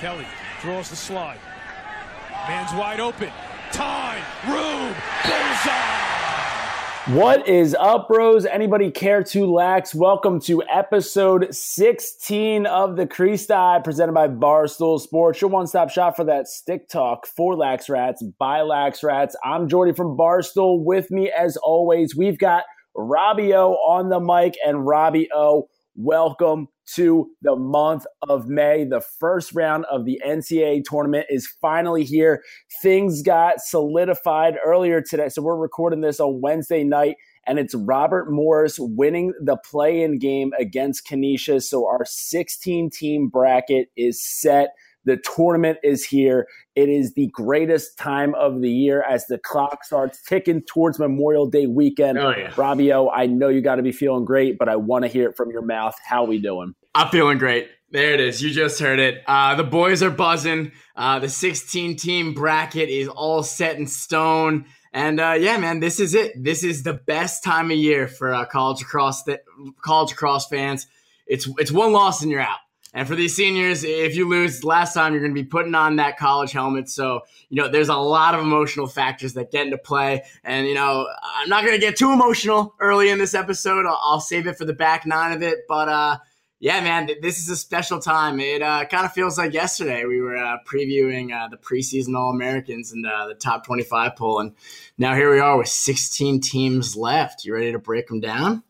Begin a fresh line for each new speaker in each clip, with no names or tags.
Kelly draws the slide. Man's wide open. Time. Room. Bullseye.
What is up, bros? Anybody care to lax? Welcome to episode 16 of the Crease Dive presented by Barstool Sports, your one stop shop for that stick talk for Lax Rats by Lax Rats. I'm Jordy from Barstool. With me, as always, we've got Robbie O on the mic, and Robbie O, welcome to the month of May. The first round of the NCAA tournament is finally here. Things got solidified earlier today. So we're recording this on Wednesday night, and it's Robert Morris winning the play in game against Canisius. So our 16 team bracket is set. The tournament is here. It is the greatest time of the year as the clock starts ticking towards Memorial Day weekend.
Oh, yeah.
Robbie O, I know you got to be feeling great, but I want to hear it from your mouth. How we doing?
I'm feeling great. There it is. You just heard it. Uh, the boys are buzzing. Uh, the 16 team bracket is all set in stone. And uh, yeah, man, this is it. This is the best time of year for uh, college lacrosse th- college lacrosse fans. It's it's one loss and you're out. And for these seniors, if you lose last time, you're going to be putting on that college helmet. So, you know, there's a lot of emotional factors that get into play. And, you know, I'm not going to get too emotional early in this episode. I'll, I'll, save it for the back nine of it. But, uh, yeah, man, this is a special time. It uh, kind of feels like yesterday we were uh, previewing uh, the preseason All Americans and uh, the top 25 poll. And now here we are with 16 teams left. You ready to break them down?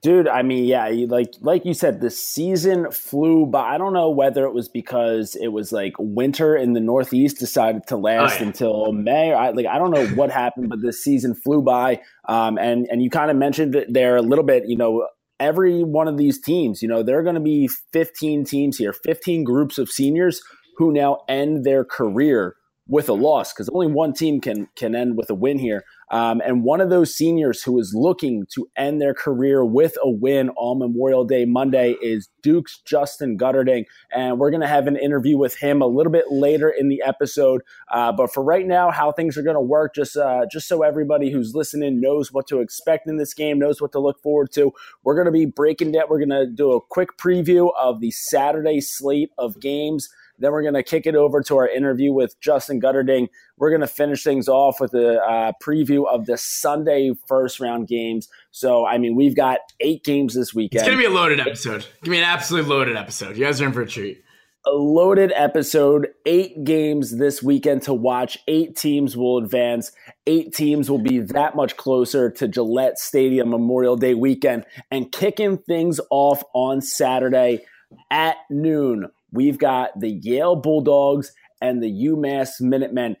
Dude, I mean, yeah, like like you said, the season flew by. I don't know whether it was because it was like winter in the Northeast decided to last oh, yeah. until May. I, like I don't know what happened, but the season flew by. Um, and and you kind of mentioned it there a little bit. You know, every one of these teams, you know, there are going to be 15 teams here, 15 groups of seniors who now end their career with a loss because only one team can can end with a win here. Um, and one of those seniors who is looking to end their career with a win on Memorial Day Monday is Duke's Justin Guterding. And we're going to have an interview with him a little bit later in the episode. Uh, but for right now, how things are going to work, just, uh, just so everybody who's listening knows what to expect in this game, knows what to look forward to, we're going to be breaking down, we're going to do a quick preview of the Saturday slate of games. Then we're going to kick it over to our interview with Justin Guterding. We're going to finish things off with a uh, preview of the Sunday first round games. So, I mean, we've got eight games this weekend.
It's going to be a loaded episode. Give me an absolutely loaded episode. You guys are in for a treat.
A loaded episode, eight games this weekend to watch. Eight teams will advance. Eight teams will be that much closer to Gillette Stadium Memorial Day weekend. And kicking things off on Saturday at noon we've got the Yale Bulldogs and the UMass Minutemen.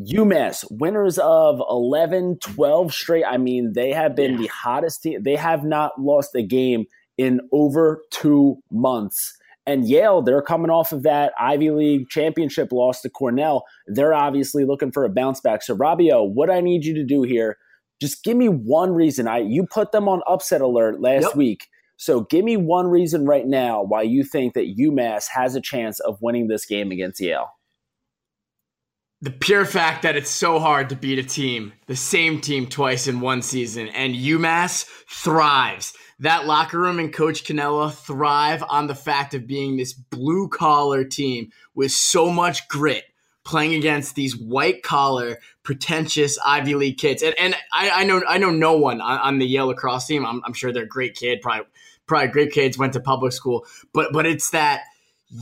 UMass, winners of 11, 12 straight. I mean, they have been yeah. the hottest team. They have not lost a game in over two months. And Yale, they're coming off of that Ivy League championship loss to Cornell. They're obviously looking for a bounce back. So, Robbie O, what I need you to do here, just give me one reason. I you put them on upset alert last yep. week. So give me one reason right now why you think that UMass has a chance of winning this game against Yale.
The pure fact that it's so hard to beat a team, the same team twice in one season, and UMass thrives. That locker room and Coach Cannella thrive on the fact of being this blue collar team with so much grit playing against these white collar, pretentious Ivy League kids. And, and I, I know I know no one on, on the Yale lacrosse team. I'm, I'm, sure they're a great kid, probably probably great kids, went to public school, but but it's that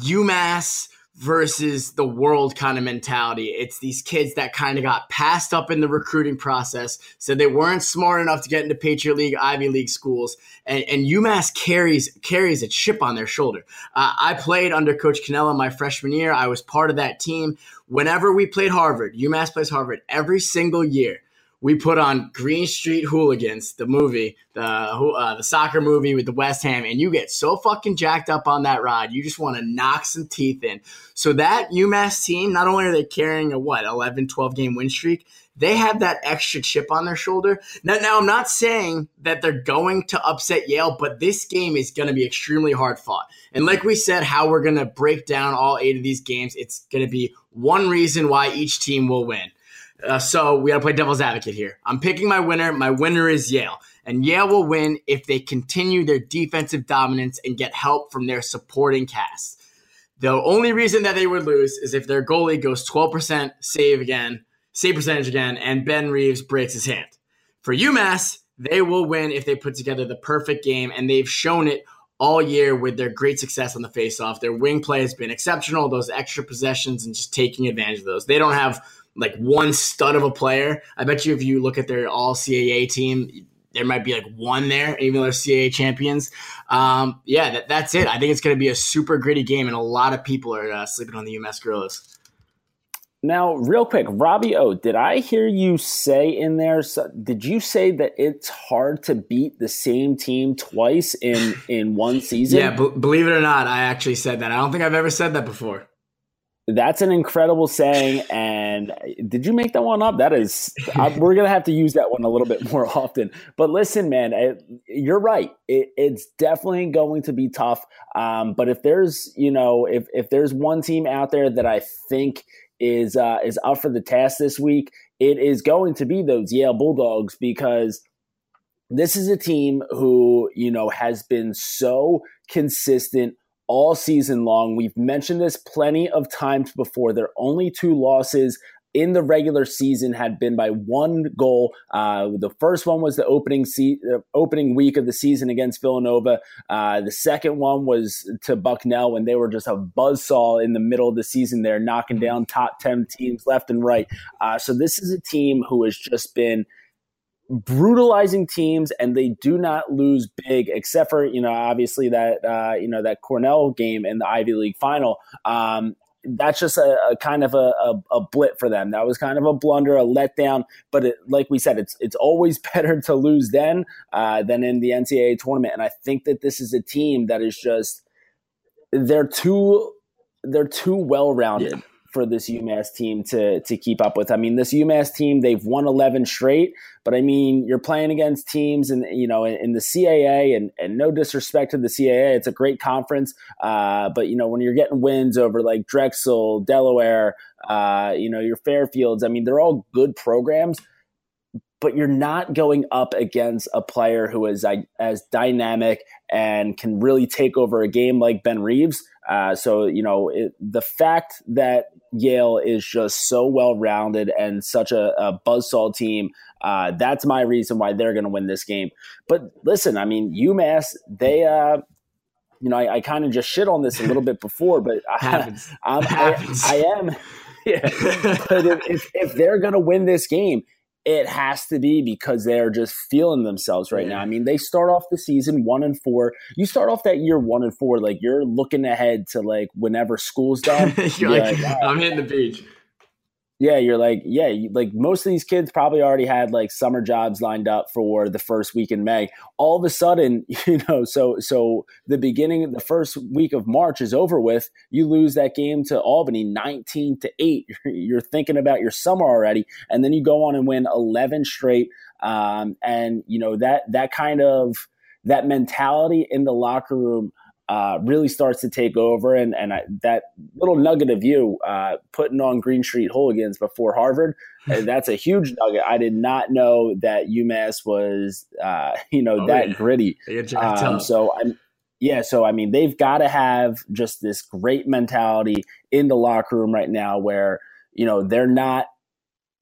UMass versus the world kind of mentality. It's these kids that kind of got passed up in the recruiting process, so they weren't smart enough to get into Patriot League, Ivy League schools, and, and UMass carries carries a chip on their shoulder. Uh, I played under Coach Cannella my freshman year. I was part of that team. Whenever we played Harvard, UMass plays Harvard every single year we put on Green Street Hooligans, the movie, the uh, the soccer movie with the West Ham, and you get so fucking jacked up on that ride, you just want to knock some teeth in. So that UMass team, not only are they carrying a what 11, 12 game win streak, they have that extra chip on their shoulder. Now, now I'm not saying that they're going to upset Yale, but this game is going to be extremely hard fought. And like we said, how we're going to break down all eight of these games, it's going to be one reason why each team will win. Uh, so we got to play devil's advocate here. I'm picking my winner. My winner is Yale. And Yale will win if they continue their defensive dominance and get help from their supporting cast. The only reason that they would lose is if their goalie goes 12% save again, save percentage again, and Ben Reeves breaks his hand. For UMass, they will win if they put together the perfect game, and they've shown it all year with their great success on the faceoff. Their wing play has been exceptional, those extra possessions and just taking advantage of those. They don't have like one stud of a player. I bet you if you look at their all CAA team, there might be like one there, even though they're CAA champions. Um, yeah, that, that's it. I think it's going to be a super gritty game, and a lot of people are uh, sleeping on the UMass Gorillas.
Now, real quick, Robbie O, did I hear you say in there? So, did you say that it's hard to beat the same team twice in in one season?
Yeah, b- believe it or not, I actually said that. I don't think I've ever said that before.
That's an incredible saying. And did you make that one up? That is, I, we're gonna have to use that one a little bit more often. But listen, man, it, you're right. It, it's definitely going to be tough. Um, but if there's, you know, if if there's one team out there that I think is uh, is up for the task this week, it is going to be those Yale Bulldogs because this is a team who you know has been so consistent all season long. We've mentioned this plenty of times before. Their only two losses in the regular season had been by one goal. Uh, the first one was the opening se- uh, opening week of the season against Villanova. Uh, the second one was to Bucknell when they were just a buzzsaw in the middle of the season. They're knocking mm-hmm. down top ten teams left and right. Uh, so this is a team who has just been brutalizing teams and they do not lose big except for you know obviously that uh, you know that cornell game in the ivy league final um, that's just a, a kind of a, a, a, blip for them. That was kind of a blunder, a letdown. But it, like we said, it's it's always better to lose then uh, than in the NCAA tournament. And I think that this is a team that is just they're too they're too well rounded. Yeah for this UMass team to to keep up with. I mean, this UMass team they've won 11 straight, but I mean, you're playing against teams and you know in, in, the CAA and and no disrespect to the CAA, it's a great conference, uh, but you know when you're getting wins over like Drexel, Delaware, uh, you know your Fairfields, I mean they're all good programs. But you're not going up against a player who is as dynamic and can really take over a game like Ben Reeves. Uh, so you know it, the fact that Yale is just so well rounded and such a, a buzzsaw team. Uh, that's my reason why they're going to win this game. But listen, I mean, UMass, they, uh, you know, I, I kind of just shit on this a little bit before, but I, I, I, am. Yeah. but if, if, if they're going to win this game, it has to be because they're just feeling themselves right yeah. now. I mean, they start off the season one and four. You start off that year one and four, like you're looking ahead to like whenever school's done.
you're, you're like, like I'm hitting the beach
yeah, you're like, yeah, you, like most of these kids probably already had like summer jobs lined up for the first week in May. All of a sudden, you know, so so the beginning, the first week of March is over with. You lose that game to Albany, nineteen to eight. You're thinking about your summer already, and then you go on and win eleven straight. Um, and you know that that kind of that mentality in the locker room uh, really starts to take over. And, and I, that little nugget of you uh, putting on Green Street Hooligans before Harvard, uh, that's a huge nugget. I did not know that UMass was, uh, you know, oh, that yeah. gritty. Um, so I'm, yeah, so I mean, they've got to have just this great mentality in the locker room right now, where you know they're not,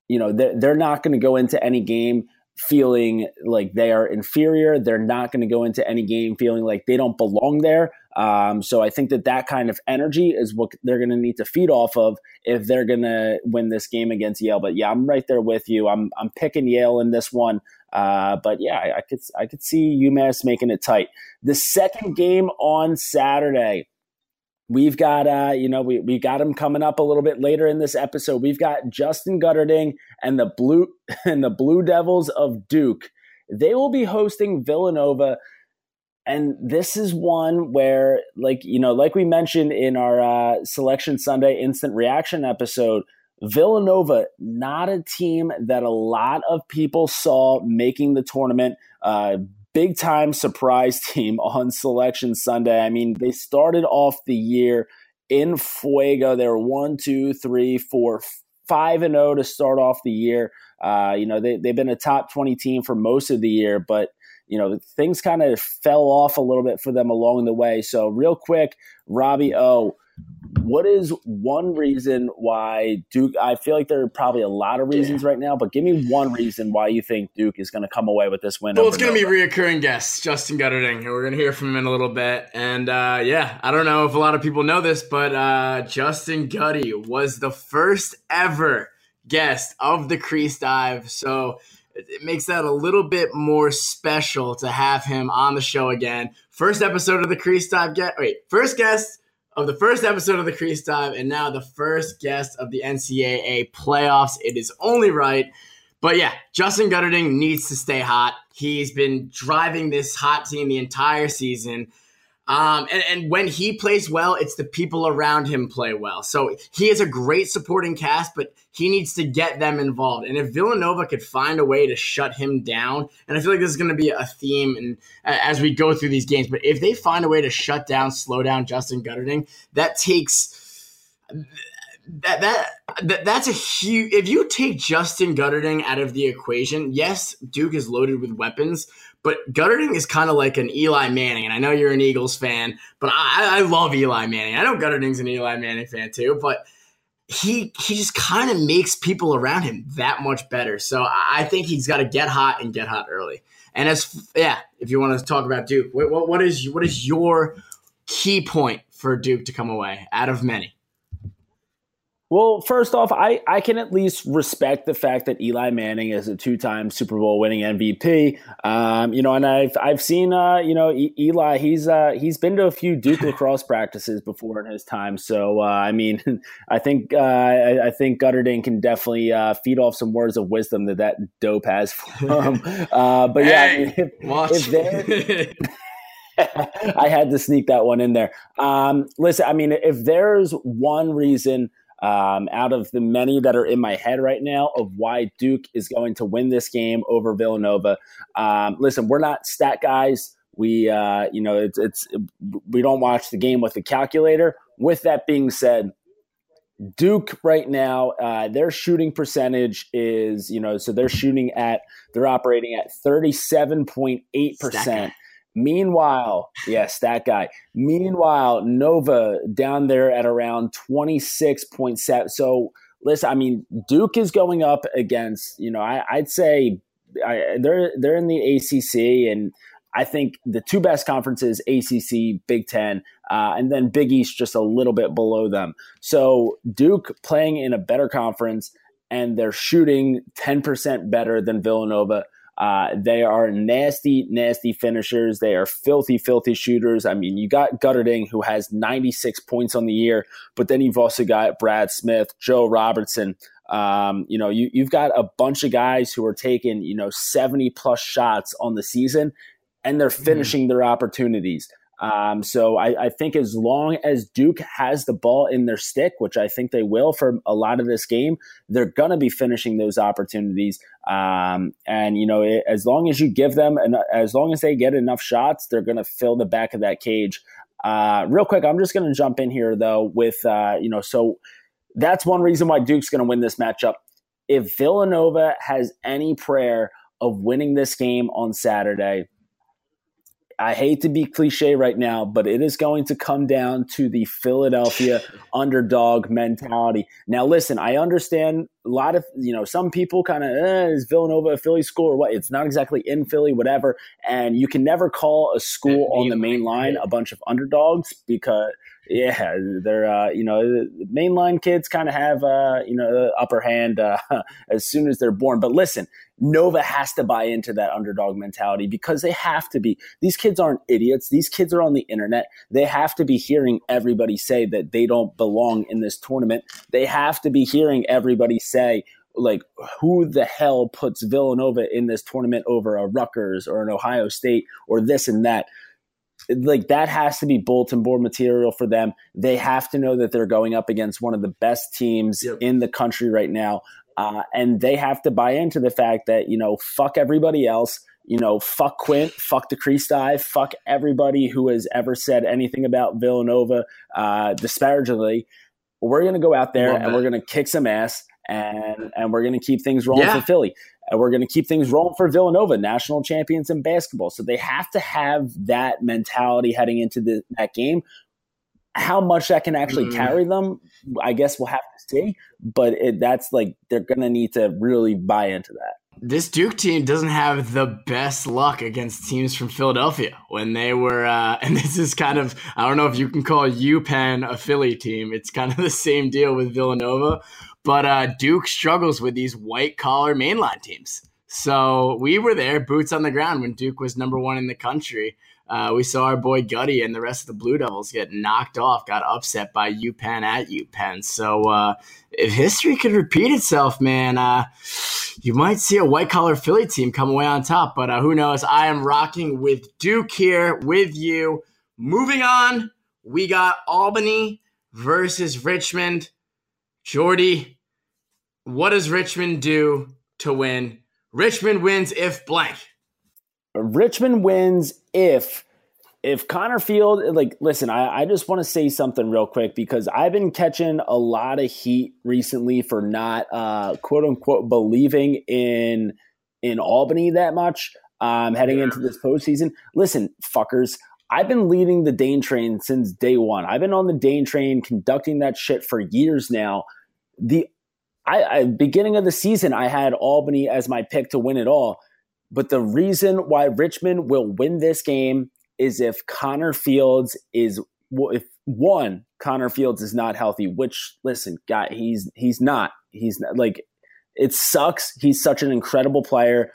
you know, they're, they're not going to go into any game feeling like they are inferior. They're not going to go into any game feeling like they don't belong there. Um, so I think that that kind of energy is what they're going to need to feed off of if they're going to win this game against Yale. But yeah, I'm right there with you. I'm I'm picking Yale in this one. Uh, but yeah, I, I could I could see UMass making it tight. The second game on Saturday we've got uh you know we we got him coming up a little bit later in this episode we've got justin Guterding and the blue and the blue devils of duke they will be hosting villanova and this is one where like you know like we mentioned in our uh, selection sunday instant reaction episode villanova not a team that a lot of people saw making the tournament uh, big time surprise team on Selection Sunday. I mean, they started off the year in Fuego. They were one, two, three, four, five and zero oh to start off the year. Uh, you know, they they've been a top twenty team for most of the year, but you know things kind of fell off a little bit for them along the way. So, real quick, Robbie O. what is one reason why Duke? I feel like there are probably a lot of reasons yeah. right now, but give me one reason why you think Duke is going to come away with this win.
Well, it's going to be reoccurring guest Justin Guterding. We're going to hear from him in a little bit, and uh, yeah, I don't know if a lot of people know this, but uh, Justin Gutty was the first ever guest of the Crease Dive, so it makes that a little bit more special to have him on the show again. First episode of the Crease Dive. Get wait, first guest of the first episode of the Crease Dive, and now the first guest of the NCAA playoffs. It is only right. But yeah, Justin Guterding needs to stay hot. He's been driving this hot team the entire season. Um, and, and, when he plays well, it's the people around him play well. So he has a great supporting cast, but he needs to get them involved. And if Villanova could find a way to shut him down, and I feel like this is going to be a theme and as we go through these games, but if they find a way to shut down, slow down Justin Guterding, that takes that that, that that's a huge. If you take Justin Guterding out of the equation, yes, Duke is loaded with weapons, but Guterding is kind of like an Eli Manning, and I know you're an Eagles fan, but I, I love Eli Manning. I know Guterding's an Eli Manning fan too, but he he just kind of makes people around him that much better. So I think he's got to get hot and get hot early. And as yeah, if you want to talk about Duke, what, what is what is your key point for Duke to come away out of many?
Well, first off, I, I can at least respect the fact that Eli Manning is a two time Super Bowl winning MVP. Um, you know, and I've I've seen uh, you know e- Eli he's uh, he's been to a few Duke lacrosse practices before in his time. So uh, I mean, I think uh, I, I, think Guterding can definitely uh, feed off some words of wisdom that that dope has for him. Uh, but yeah,
hey, I mean, if, if
I had to sneak that one in there. Um, listen, I mean, if there's one reason um, out of the many that are in my head right now of why Duke is going to win this game over Villanova. Um, listen, we're not stat guys. We, uh, you know, it's, it's we don't watch the game with the calculator. With that being said, Duke right now, uh, their shooting percentage is, you know, so they're shooting at, they're operating at 37.8%. Meanwhile, yes, that guy. Meanwhile, Nova down there at around 26.7. So, listen, I mean, Duke is going up against, you know, I, would say I, they're they're in the ACC, and I think the two best conferences, ACC, Big Ten, uh, and then Big East just a little bit below them. So, Duke playing in a better conference, and they're shooting 10% better than Villanova uh, they are nasty, nasty finishers. They are filthy, filthy shooters. I mean, you got Guterding, who has 96 points on the year, but then you've also got Brad Smith, Joe Robertson. Um, you know, you, you've got a bunch of guys who are taking, you know, 70 plus shots on the season, and they're mm-hmm. finishing mm-hmm. their opportunities. Um, so I, I, think as long as Duke has the ball in their stick, which I think they will for a lot of this game, they're going to be finishing those opportunities. Um, and you know, it, as long as you give them and as long as they get enough shots, they're going to fill the back of that cage. Uh, real quick, I'm just going to jump in here though with uh, you know, so that's one reason why Duke's going to win this matchup. If Villanova has any prayer of winning this game on Saturday I hate to be cliche right now, but it is going to come down to the Philadelphia underdog mentality. Now, listen, I understand a lot of, you know, some people kind of, eh, is Villanova a Philly school or what? It's not exactly in Philly, whatever. And you can never call a school on the main line a bunch of underdogs because yeah, they're uh, you know mainline kids kind of have uh, you know the upper hand uh, as soon as they're born. But listen, Nova has to buy into that underdog mentality because they have to be. These kids aren't idiots. These kids are on the internet. They have to be hearing everybody say that they don't belong in this tournament. They have to be hearing everybody say like who the hell puts Villanova in this tournament over a Rutgers or an Ohio State or this and that like that has to be bulletin board material for them. They have to know that they're going up against one of the best teams yep. in the country right now. Uh, and they have to buy into the fact that, you know, fuck everybody else. You know, fuck Quint, fuck the Crease Dive, fuck everybody who has ever said anything about Villanova uh, disparagingly. We're going to go out there and we're going to kick some ass and and we're going to keep things rolling yeah. for Philly. And we're going to keep things rolling for Villanova, national champions in basketball. So they have to have that mentality heading into the, that game. How much that can actually mm. carry them, I guess we'll have to see. But it, that's like they're going to need to really buy into that.
This Duke team doesn't have the best luck against teams from Philadelphia when they were, uh, and this is kind of, I don't know if you can call UPenn a Philly team. It's kind of the same deal with Villanova, but uh, Duke struggles with these white collar mainline teams. So we were there, boots on the ground, when Duke was number one in the country. Uh, we saw our boy Gutty and the rest of the Blue Devils get knocked off, got upset by UPenn at UPenn. So uh, if history could repeat itself, man, uh, you might see a white collar Philly team come away on top. But uh, who knows? I am rocking with Duke here with you. Moving on, we got Albany versus Richmond. Jordy, what does Richmond do to win? Richmond wins if blank.
Richmond wins if if Connor Field, like, listen, I, I just want to say something real quick because I've been catching a lot of heat recently for not uh, quote unquote believing in in Albany that much um, heading yeah. into this postseason. Listen, fuckers, I've been leading the Dane train since day one. I've been on the Dane train conducting that shit for years now. The I, I beginning of the season, I had Albany as my pick to win it all. But the reason why Richmond will win this game is if Connor Fields is if one Connor Fields is not healthy, which listen, guy, he's he's not. He's not, like it sucks. He's such an incredible player,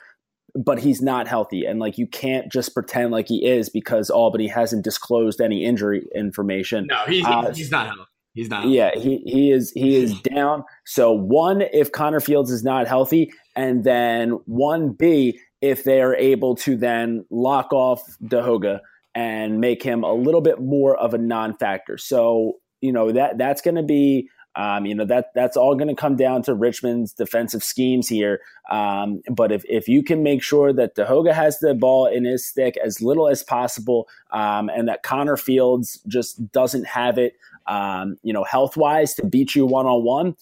but he's not healthy, and like you can't just pretend like he is because Albany hasn't disclosed any injury information.
No, he's uh, he's not healthy. He's not.
Yeah, he he is he is down. So one, if Connor Fields is not healthy, and then one B, if they are able to then lock off Tehoka and make him a little bit more of a non-factor. So you know that that's going to be um, you know that that's all going to come down to Richmond's defensive schemes here. Um, but if if you can make sure that Tehoka has the ball in his stick as little as possible, um, and that Connor Fields just doesn't have it, um, you know, health wise to beat you one on one,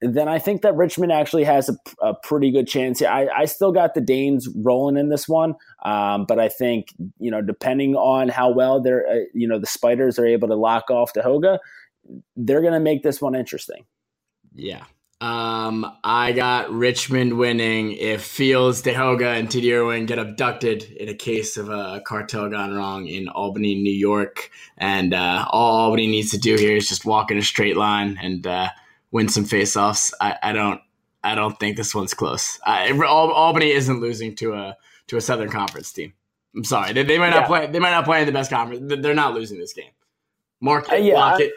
then I think that Richmond actually has a, a pretty good chance. I, I, still got the Danes rolling in this one, um, but I think you know depending on how well they're uh, you know the Spiders are able to lock off Tehoka, they're going to make this one interesting.
Yeah. Um, I got Richmond winning if Fields, Tehoka, and TD Ierlan get abducted in a case of a cartel gone wrong in Albany, New York. And uh, all Albany needs to do here is just walk in a straight line and uh, win some faceoffs. I, I don't I don't think this one's close. Uh, Albany isn't losing to a to a Southern Conference team. I'm sorry, they, they might not yeah. play. They might not play in the best conference. They're not losing this game. Mark it, uh, yeah, lock I, it,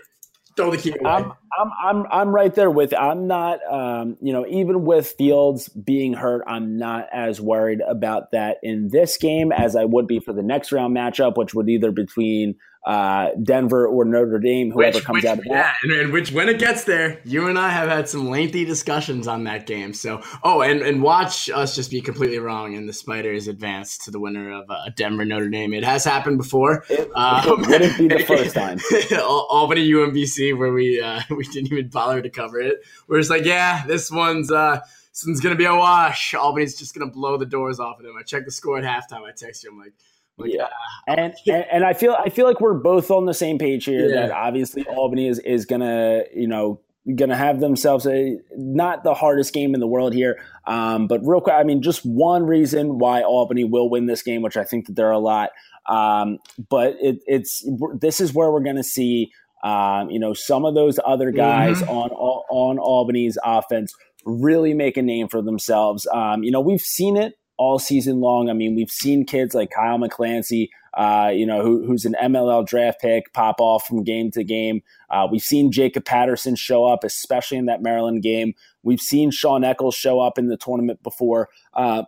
throw the key away.
I'm, I'm, I'm, I'm right there with. I'm not. Um, you know, even with Fields being hurt, I'm not as worried about that in this game as I would be for the next round matchup, which would either between uh, Denver or Notre Dame, whoever which, comes
which,
out of that.
Yeah, and, which when it gets there, you and I have had some lengthy discussions on that game. So, oh, and, and watch us just be completely wrong and the Spiders advance to the winner of uh, Denver Notre Dame. It has happened before.
It, um, it wouldn't be the first time.
Albany UMBC, where we uh, we didn't even bother to cover it. We're just like, yeah, this one's. Uh, this one's gonna be a wash. Albany's just gonna blow the doors off of them. I checked the score at halftime. I text you. I'm like,
like, yeah, and, and, and I feel I feel like we're both on the same page here. Yeah. That obviously Albany is is gonna you know gonna have themselves a not the hardest game in the world here. Um, but real quick, I mean, just one reason why Albany will win this game, which I think that there are a lot. Um, but it, it's this is where we're gonna see um, you know some of those other guys mm-hmm. on on Albany's offense really make a name for themselves. Um, you know, we've seen it all season long. I mean, we've seen kids like Kyle McClancy, uh, you know, who, who's an MLL draft pick, pop off from game to game. Uh, we've seen Jacob Patterson show up, especially in that Maryland game. We've seen Sean Eccles show up in the tournament before. Uh,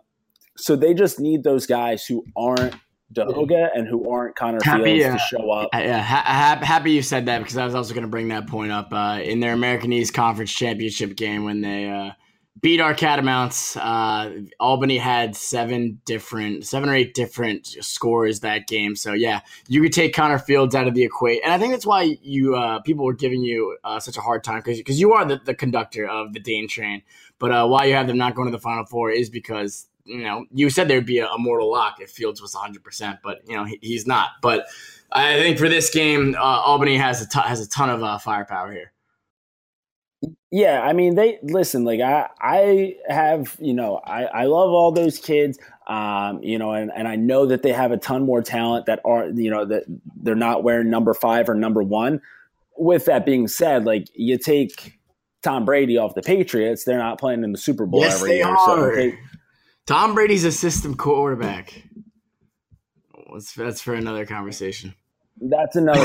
so they just need those guys who aren't Tehoka and who aren't Connor happy, Fields to show up.
Yeah, ha- happy you said that because I was also going to bring that point up uh, in their American East Conference Championship game when they uh, beat our Catamounts. Uh, Albany had seven different, seven or eight different scores that game. So yeah, you could take Connor Fields out of the equation, and I think that's why you uh, people were giving you uh, such a hard time because because you are the, the conductor of the Dane train. But uh, why you have them not going to the Final Four is because you know, you said there'd be a, a mortal lock if Fields was 100, percent but you know he, he's not. But I think for this game, uh, Albany has a ton, has a ton of uh, firepower here.
Yeah, I mean they listen. Like I, I have you know I, I love all those kids. Um, you know, and, and I know that they have a ton more talent that are you know that they're not wearing number five or number one. With that being said, like you take Tom Brady off the Patriots, they're not playing in the Super Bowl
yes,
every year.
Are.
So
they, Tom Brady's a system quarterback. That's, that's for another conversation.
That's another.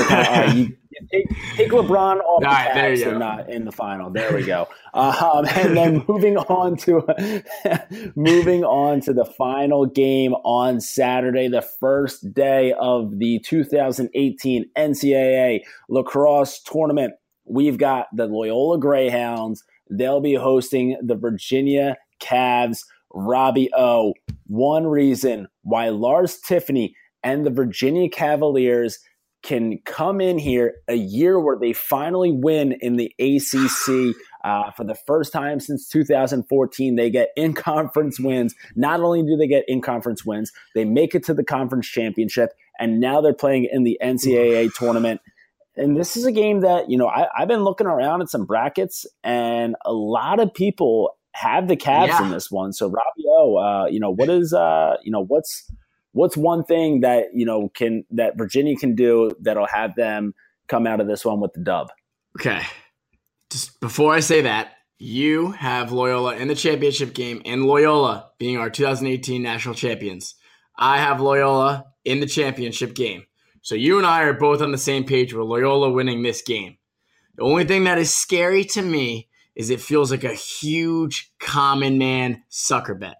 You, you take, take, LeBron off the right, Cavs, they're not in the final. There we go. Um, and then moving on to moving on to the final game on Saturday, the first day of the 2018 NCAA lacrosse tournament. We've got the Loyola Greyhounds. They'll be hosting the Virginia Cavs. Robbie O. One reason why Lars Tiffany and the Virginia Cavaliers can come in here a year where they finally win in the ACC uh, for the first time since 2014. They get in conference wins. Not only do they get in conference wins, they make it to the conference championship, and now they're playing in the NCAA tournament. And this is a game that, you know, I, have been looking around at some brackets, and a lot of people have the Cavs yeah. in this one. So, Robbie O, uh, you know, what is, uh, you know, what's, what's one thing that you know can that Virginia can do that'll have them come out of this one with the dub?
Okay. Just before I say that, you have Loyola in the championship game and Loyola being our 2018 national champions. I have Loyola in the championship game. So you and I are both on the same page with Loyola winning this game. The only thing that is scary to me is it feels like a huge common man sucker bet.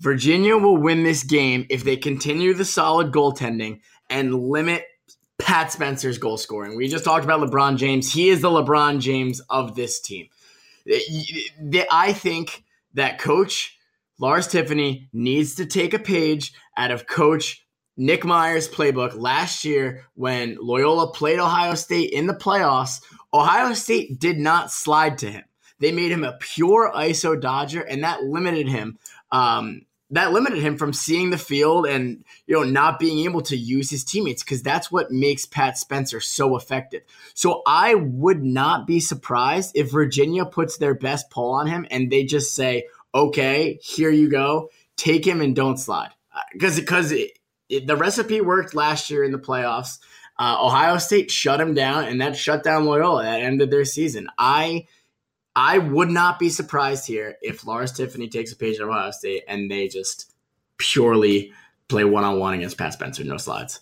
Virginia will win this game if they continue the solid goaltending and limit Pat Spencer's goal scoring. We just talked about LeBron James. He is the LeBron James of this team. I think that coach Lars Tiffany needs to take a page out of coach Nick Myers' playbook last year when Loyola played Ohio State in the playoffs. Ohio State did not slide to him. They made him a pure ISO dodger, and that limited him um, that limited him from seeing the field and you know not being able to use his teammates because that's what makes Pat Spencer so effective. So I would not be surprised if Virginia puts their best pull on him and they just say, "Okay, here you go, take him and don't slide," because uh, because the recipe worked last year in the playoffs. Uh, Ohio State shut him down, and that shut down Loyola. That ended their season. I I would not be surprised here if Lars Tiffany takes a page out of Ohio State and they just purely play one on one against Pat Spencer, no slides.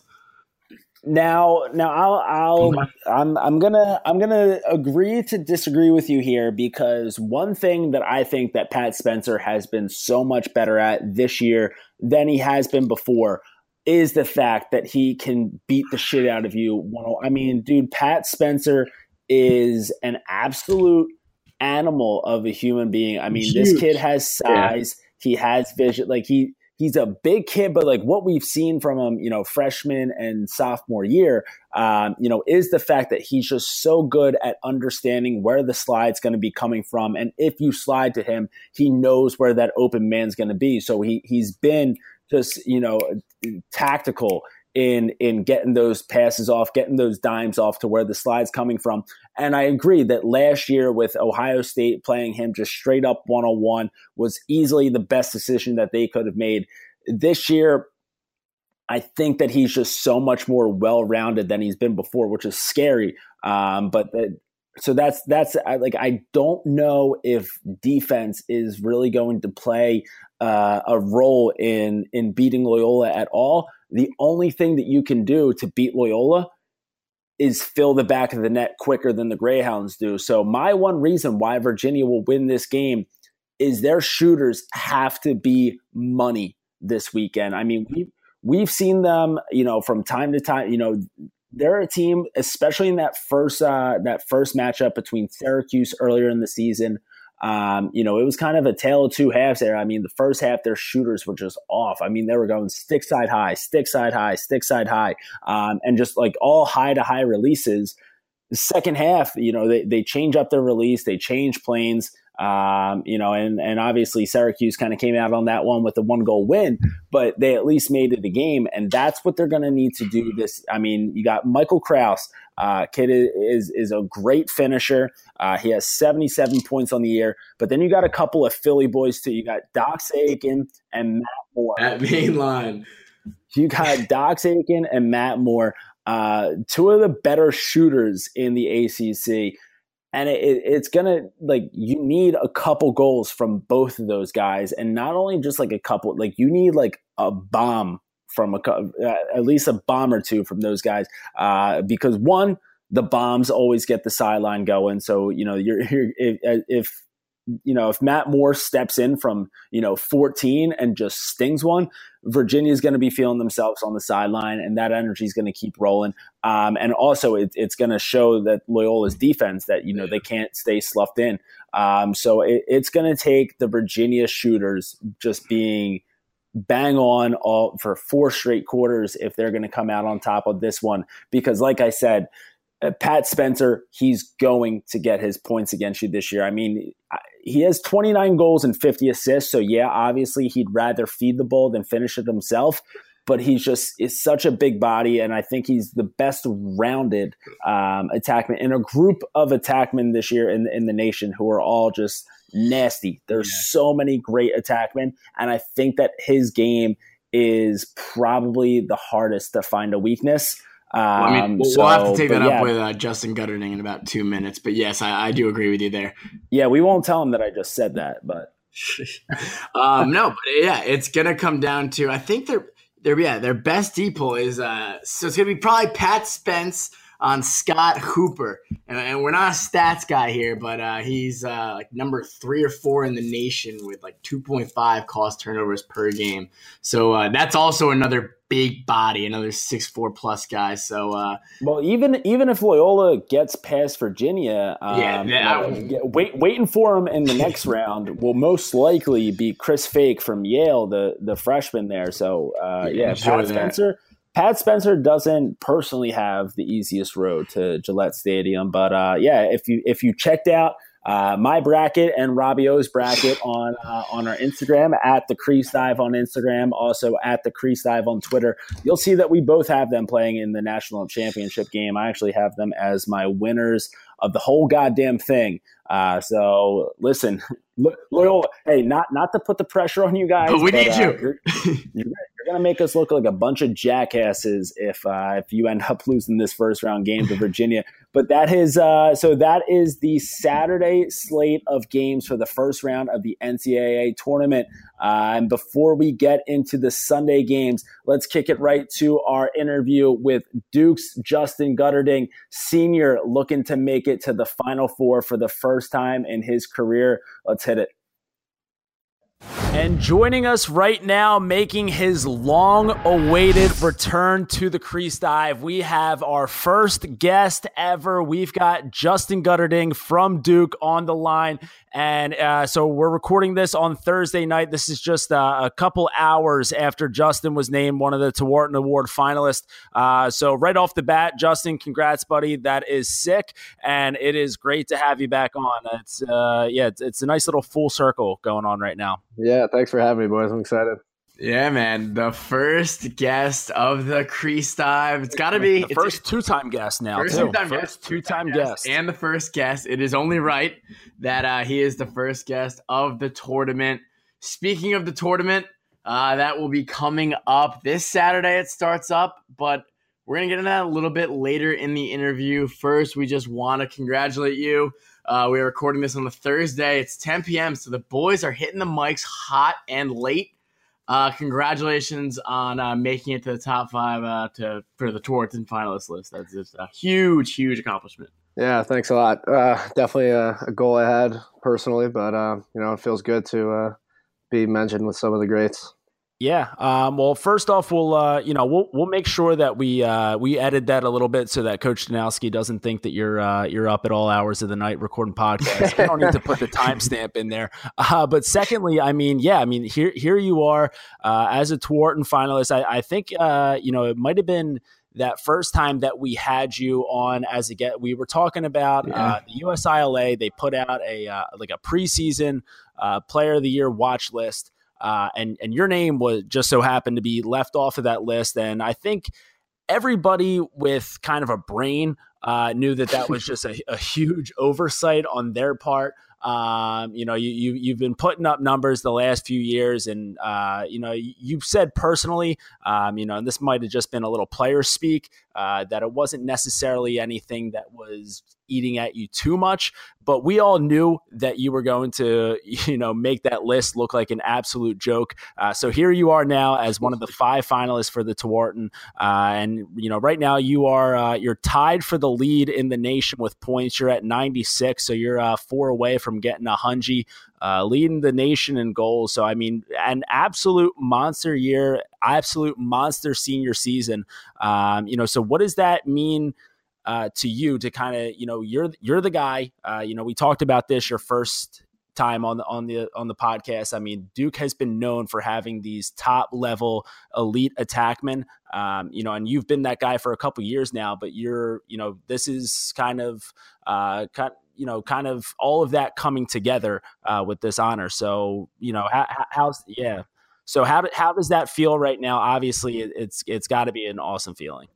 Now, now I'll, I'll, I'm, I'm gonna, I'm gonna agree to disagree with you here because one thing that I think that Pat Spencer has been so much better at this year than he has been before is the fact that he can beat the shit out of you. I mean, dude, Pat Spencer is an absolute animal of a human being. I mean, Huge. this kid has size. Yeah. He has vision. Like he he's a big kid, but like what we've seen from him, you know, freshman and sophomore year, um, you know, is the fact that he's just so good at understanding where the slide's going to be coming from, and if you slide to him, he knows where that open man's going to be. So he he's been just you know tactical in in getting those passes off, getting those dimes off to where the slide's coming from. And I agree that last year with Ohio State playing him just straight up one on one was easily the best decision that they could have made. This year, I think that he's just so much more well rounded than he's been before, which is scary. Um, but the, so that's that's I, like I don't know if defense is really going to play uh, a role in in beating Loyola at all the only thing that you can do to beat Loyola is fill the back of the net quicker than the Greyhounds do. So my one reason why Virginia will win this game is their shooters have to be money this weekend. I mean, we we've seen them, you know, from time to time, you know, they're a team, especially in that first uh, that first matchup between Syracuse earlier in the season um, you know, it was kind of a tale of two halves there. I mean, the first half, their shooters were just off. I mean, they were going stick side high, stick side high, stick side high, um, and just like all high to high releases. The second half, you know, they, they change up their release, they change planes, Um, you know, and and obviously Syracuse kind of came out on that one with a one goal win, but they at least made it a game, and that's what they're going to need to do. This, I mean, you got Michael Kraus. Uh, kid is is a great finisher. Uh, he has 77 points on the year, but then you got a couple of Philly boys too. You got Dox Aitken and Matt Moore
at main line.
You got Dox Aitken and Matt Moore, uh, two of the better shooters in the ACC. And it, it's gonna like you need a couple goals from both of those guys, and not only just like a couple, like you need like a bomb from a uh, at least a bomb or two from those guys, uh, because one, the bombs always get the sideline going. So you know you're, you're if, if you know, if Matt Moore steps in from, you know, 14 and just stings one, Virginia's going to be feeling themselves on the sideline and that energy is going to keep rolling. Um, and also, it, it's going to show that Loyola's defense that, you know, they can't stay sloughed in. Um, so it, it's going to take the Virginia shooters just being bang on all for four straight quarters if they're going to come out on top of this one. Because, like I said, uh, Pat Spencer, he's going to get his points against you this year. I mean, he has 29 goals and 50 assists. So, yeah, obviously he'd rather feed the ball than finish it himself. But he's just is such a big body, and I think he's the best rounded um, attackman in a group of attackmen this year in in the nation who are all just nasty. There's yeah. so many great attackmen, and I think that his game is probably the hardest to find a weakness.
Um, well, I mean, um, we'll, so, we'll, have to take that yeah. up with uh, Justin Guterding in about two minutes. But yes, I, I, do agree with you there.
Yeah, we won't tell him that I just said that, but
um, no, but yeah, it's gonna come down to I think their their yeah their best D pull is uh, so it's gonna be probably Pat Spence on Scott Hooper. And, and, we're not a stats guy here, but uh, he's uh, like number three or four in the nation with like 2.5 caused turnovers per game. So uh, that's also another big body, another six four plus guy. So uh,
well, even even if Loyola gets past Virginia, um, yeah, yeah wait, waiting for him in the next round will most likely be Chris Fake from Yale, the the freshman there. So uh, yeah, yeah Pat Spencer. Pat Spencer doesn't personally have the easiest road to Gillette Stadium, but uh, yeah, if you if you checked out uh, my bracket and Robbie O's bracket on uh, on our Instagram at the Crease Dive on Instagram, also at the Crease Dive on Twitter, you'll see that we both have them playing in the national championship game. I actually have them as my winners of the whole goddamn thing. Uh, so listen, Loyola, hey, not not to put the pressure on you guys,
but we need
uh,
you.
You're, you're, going to make us look like a bunch of jackasses if uh, if you end up losing this first round game to Virginia. But that is uh, so that is the Saturday slate of games for the first round of the NCAA tournament. Uh, and before we get into the Sunday games, let's kick it right to our interview with Duke's Justin Guterding, senior, looking to make it to the Final Four for the first time in his career. Let's hit it. And joining us right now, making his long awaited return to the Crease Dive, we have our first guest ever. We've got Justin Guterding from Duke on the line. And uh, so we're recording this on Thursday night. This is just uh, a couple hours after Justin was named one of the Tewaaraton Award finalists. Uh, so right off the bat, Justin, congrats, buddy. That is sick, and it is great to have you back on. It's uh, yeah, it's, it's a nice little full circle going on right now.
Yeah, thanks for having me, boys. I'm excited.
Yeah, man. The first guest of the Crease Dive. It's got to be
the first two time guest now, first. Two-time first two time guest.
And the first guest. It is only right that uh, he is the first guest of the tournament. Speaking of the tournament, uh, that will be coming up this Saturday. It starts up, but we're going to get into that a little bit later in the interview. First, we just want to congratulate you. Uh, we are recording this on a Thursday. It's 10 p.m., so the boys are hitting the mics hot and late. Uh, congratulations on uh, making it to the top five uh, to for the Tewaaraton finalist list. That's just a huge, huge accomplishment.
Yeah, thanks a lot. Uh, definitely a, a, goal I had personally, but uh, you know it feels good to uh, be mentioned with some of the greats.
Yeah. Um, well, first off, we'll uh, you know we'll we'll make sure that we uh, we edit that a little bit so that Coach Danowski doesn't think that you're uh, you're up at all hours of the night recording podcasts. we don't need to put the timestamp in there. Uh, but secondly, I mean, yeah, I mean here here you are uh, as a Tewaaraton finalist. I, I think uh, you know it might have been that first time that we had you on as a get. We were talking about yeah. uh, the USILA. They put out a uh, like a preseason uh, player of the year watch list, uh, and and your name was just so happened to be left off of that list. And I think everybody with kind of a brain uh, knew that that was just a, a huge oversight on their part. Um, you know, you, you you've been putting up numbers the last few years, and uh, you know, you've said personally, um, you know, and this might have just been a little player speak uh, that it wasn't necessarily anything that was eating at you too much, but we all knew that you were going to, you know, make that list look like an absolute joke. Uh, so here you are now as one of the five finalists for the Tewaaraton, uh, and you know, right now you are uh, you're tied for the lead in the nation with points. You're at 96, so you're uh, four away from getting a hungy. Uh, leading the nation in goals. So, I mean, an absolute monster year, absolute monster senior season. Um, you know, so what does that mean? uh, to you to kind of you know you're you're the guy. Uh, you know we talked about this your first time on the on the on the podcast. I mean, Duke has been known for having these top level elite attackmen. Um, you know, and you've been that guy for a couple years now. But you're, you know, this is kind of, uh, kind, you know, kind of all of that coming together uh, with this honor. So, you know, how, how's yeah. So how how does that feel right now? Obviously, it's it's got to be an awesome feeling.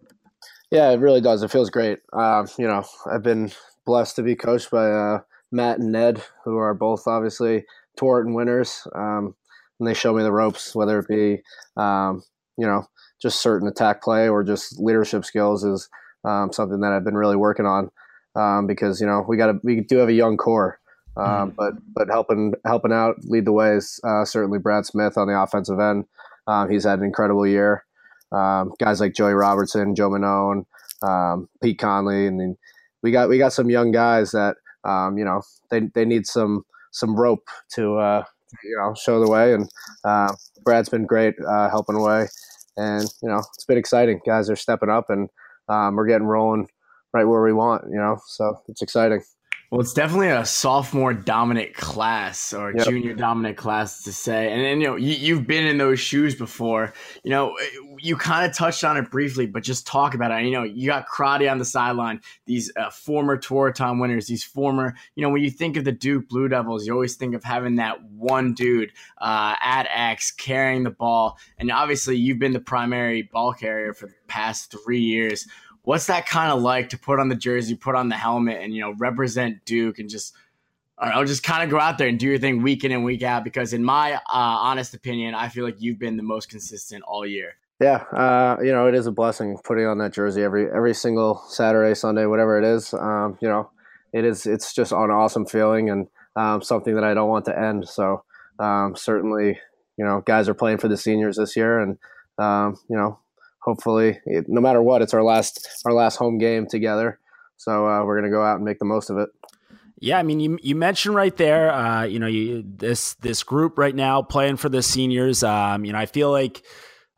Yeah, it really does. It feels great. Uh, you know, I've been blessed to be coached by uh, Matt and Ned, who are both obviously Tewaaraton winners. Um, and they show me the ropes, whether it be, um, you know, just certain attack play or just leadership skills is um, something that I've been really working on um, because, you know, we got we do have a young core. Um, mm-hmm. but but helping helping out lead the way is uh, certainly Brad Smith on the offensive end. Um, he's had an incredible year um, guys like Joey Robertson, Joe Manown, um, Pete Conley, and then we got we got some young guys that um, you know they they need some some rope to uh, you know show the way. And uh, Brad's been great uh, helping away, and you know it's been exciting. Guys are stepping up, and um, we're getting rolling right where we want. You know, so it's exciting.
Well, it's definitely a sophomore dominant class or yep. junior dominant class to say. And then, you know, you, have been in those shoes before. You know, you kind of touched on it briefly, but just talk about it. You know, you got Crotty on the sideline, these uh, former Tewaaraton winners, these former, you know, when you think of the Duke Blue Devils, you always think of having that one dude uh, at X carrying the ball. And obviously, you've been the primary ball carrier for the past three years what's that kind of like to put on the jersey, put on the helmet, and you know represent Duke and just I'll just kind of go out there and do your thing week in and week out because in my uh, honest opinion, I feel like you've been the most consistent all year.
Yeah, uh, you know it is a blessing putting on that jersey every every single Saturday, Sunday, whatever it is. Um, you know, it is it's just an awesome feeling and um, something that I don't want to end. So um, certainly, you know, guys are playing for the seniors this year, and um, you know, hopefully, no matter what, it's our last our last home game together. So uh, we're gonna go out and make the most of it.
Yeah, I mean, you you mentioned right there, uh, you know, you, this this group right now playing for the seniors. Um, you know, I feel like.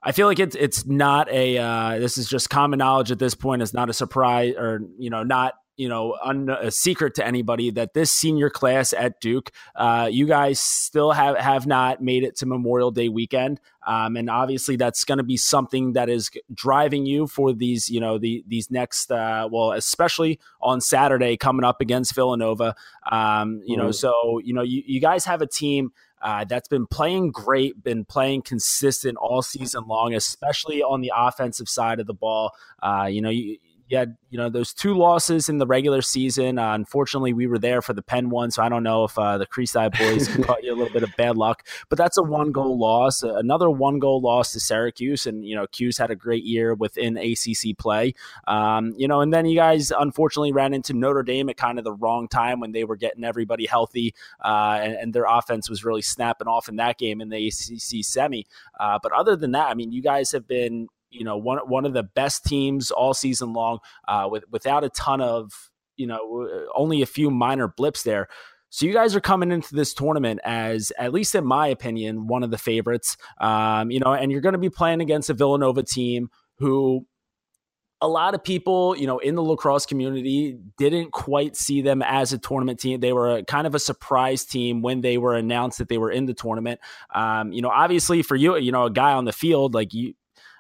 I feel like it's it's not a uh, this is just common knowledge at this point. It's not a surprise or you know not you know un- a secret to anybody that this senior class at Duke, uh, you guys still have have not made it to Memorial Day weekend, um, and obviously that's going to be something that is driving you for these you know the these next uh, well especially on Saturday coming up against Villanova. Um, you mm. know, so you know you, you guys have a team. Uh, that's been playing great, been playing consistent all season long, especially on the offensive side of the ball. Uh, you know, you, you had you know those two losses in the regular season. Uh, unfortunately, we were there for the Penn one, so I don't know if uh, the Crease Dive boys caught you a little bit of bad luck. But that's a one goal loss. Uh, another one goal loss to Syracuse, and you know Cuse had a great year within ACC play. Um, you know, and then you guys unfortunately ran into Notre Dame at kind of the wrong time when they were getting everybody healthy, uh, and, and, their offense was really snapping off in that game in the ACC semi. Uh, but other than that, I mean, you guys have been you know one one of the best teams all season long, uh, with without a ton of you know only a few minor blips there. So you guys are coming into this tournament as, at least in my opinion, one of the favorites. Um, you know, and you're going to be playing against a Villanova team who a lot of people, you know, in the lacrosse community didn't quite see them as a tournament team. They were a, kind of a surprise team when they were announced that they were in the tournament. Um, you know, obviously for you, you know, a guy on the field like you,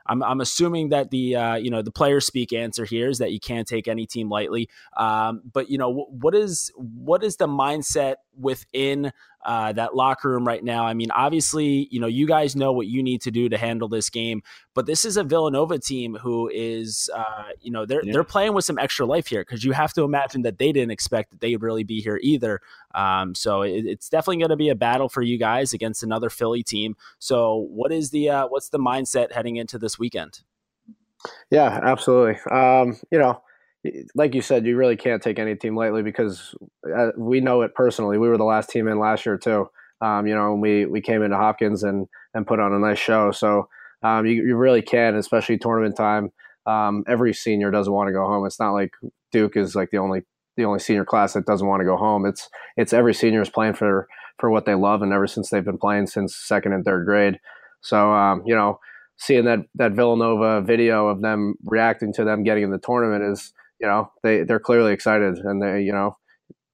I'm, I'm assuming that the uh, you know the player speak answer here is that you can't take any team lightly. Um, but you know what is what is the mindset within uh, that locker room right now. I mean, obviously, you know, you guys know what you need to do to handle this game, but this is a Villanova team who is, uh, you know, they're yeah. they're playing with some extra life here because you have to imagine that they didn't expect that they'd really be here either. Um, so it, it's definitely going to be a battle for you guys against another Philly team. So what is the uh, what's the mindset heading into this weekend?
Yeah, absolutely. Um, you know like you said, you really can't take any team lightly because uh, we know it personally. We were the last team in last year too. Um, you know, we we came into Hopkins and and put on a nice show. So um, you, you really can, especially tournament time. Um, every senior doesn't want to go home. It's not like Duke is like the only the only senior class that doesn't want to go home. It's it's every senior is playing for for what they love, and ever since they've been playing since second and third grade. So um, you know, seeing that that Villanova video of them reacting to them getting in the tournament is you know they they're clearly excited and they you know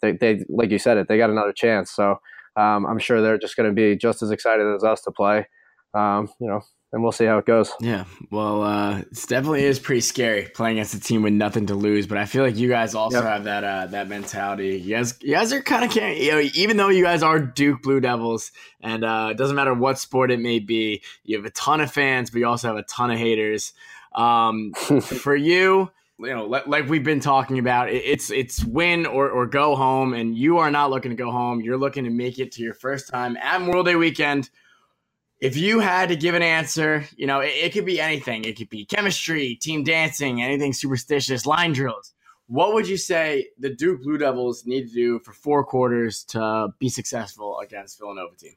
they they like you said it they got another chance so um, I'm sure they're just going to be just as excited as us to play um, you know and we'll see how it goes.
Yeah, well, uh, it definitely is pretty scary playing against a team with nothing to lose. But I feel like you guys also yep. have that uh, that mentality. You guys, you guys are kind of you know, even though you guys are Duke Blue Devils, and uh, it doesn't matter what sport it may be, you have a ton of fans, but you also have a ton of haters. Um, for you, you know, like we've been talking about, it's it's win or, or go home, and you are not looking to go home. You're looking to make it to your first time at Memorial Day weekend. If you had to give an answer, you know, it, it could be anything. It could be chemistry, team dancing, anything superstitious, line drills. What would you say the Duke Blue Devils need to do for four quarters to be successful against Villanova team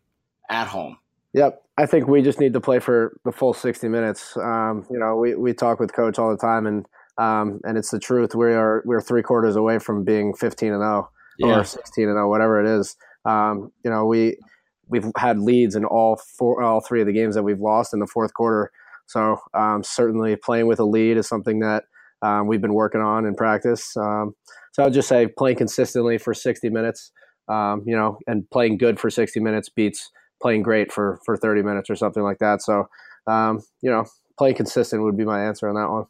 at home?
Yep, I think we just need to play for the full sixty minutes. Um, you know, we we talk with coach all the time, and um, and it's the truth. We are we're three quarters away from being 15 and 0 yeah. or 16 and 0, whatever it is. Um, you know, we we've had leads in all four, all three of the games that we've lost in the fourth quarter. So um, certainly playing with a lead is something that um, we've been working on in practice. Um, so I would just say playing consistently for 60 minutes, um, you know, and playing good for 60 minutes beats playing great for for 30 minutes or something like that. So you know, playing consistent would be my answer on that one.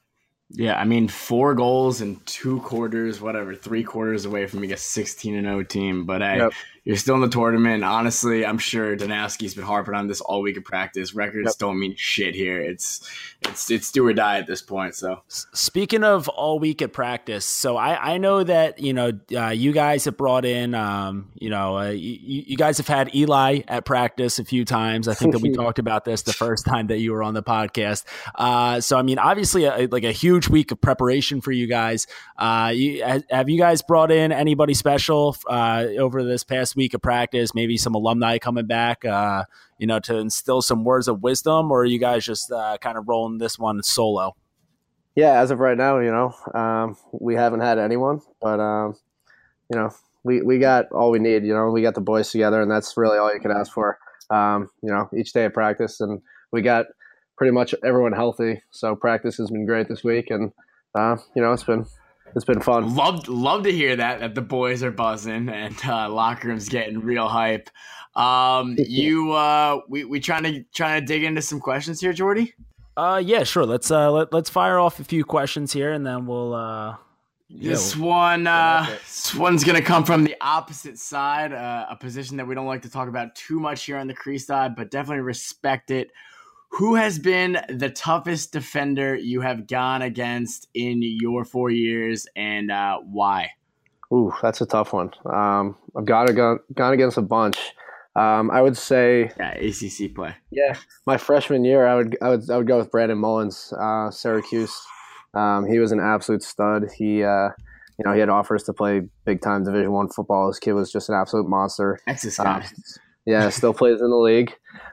Yeah, I mean, four goals in two quarters, whatever, three quarters away from being a 16 and 0 team. But hey, yep. You're still in the tournament. Honestly, I'm sure Danowski's been harping on this all week of practice. Records yep. don't mean shit here. It's it's it's do or die at this point. So
speaking of all week at practice, so I I know that you know uh, you guys have brought in um you know uh, you, you guys have had Eli at practice a few times. I think that we talked about this the first time that you were on the podcast. Uh, so I mean, obviously, a, like a huge huge week of preparation for you guys. Uh, you, have you guys brought in anybody special uh, over this past week of practice? Maybe some alumni coming back, uh, you know, to instill some words of wisdom, or are you guys just uh, kind of rolling this one solo?
Yeah, as of right now, you know, um, we haven't had anyone, but um, you know, we we got all we need. You know, we got the boys together, and that's really all you can ask for. Um, you know, each day of practice, and we got pretty much everyone healthy. So practice has been great this week, and uh, you know it's been it's been fun.
Love love to hear that that the boys are buzzing and uh, locker room's getting real hype. Um, you uh, we we trying to trying to dig into some questions here, Jordy.
Uh, yeah, sure. Let's uh let, let's fire off a few questions here, and then we'll uh.
This one, uh, this one's gonna come from the opposite side, uh, a position that we don't like to talk about too much here on the Crease Dive, but definitely respect it. Who has been the toughest defender you have gone against in your four years, and uh, why?
Ooh, that's a tough one. Um, I've got to go, gone against a bunch. Um, I would say
yeah, ACC play.
Yeah, my freshman year, I would I would I would go with Brandon Mullins, uh, Syracuse. Um, he was an absolute stud. He uh, you know he had offers to play big time Division One football. This kid was just an absolute monster.
Texas guy. Uh,
yeah, still plays in the league.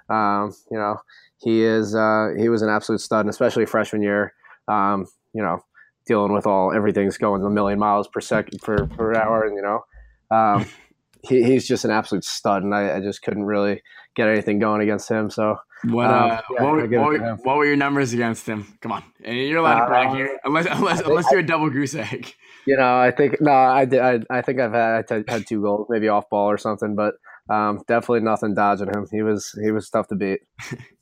Um, you know, he is uh, he was an absolute stud, and especially freshman year. Um, you know, dealing with all everything's going a million miles per second per, per hour, and you know, um, he, he's just an absolute stud, and I, I, just couldn't really get anything going against him. So.
What, um, uh, yeah, what, what, what, were your numbers against him? Come on, and you're allowed to brag uh, here, unless unless, unless you're a double goose egg.
You know, I think no, I did. I, I think I've had I had two goals, maybe off ball or something, but um, definitely nothing dodging him. He was he was tough to beat.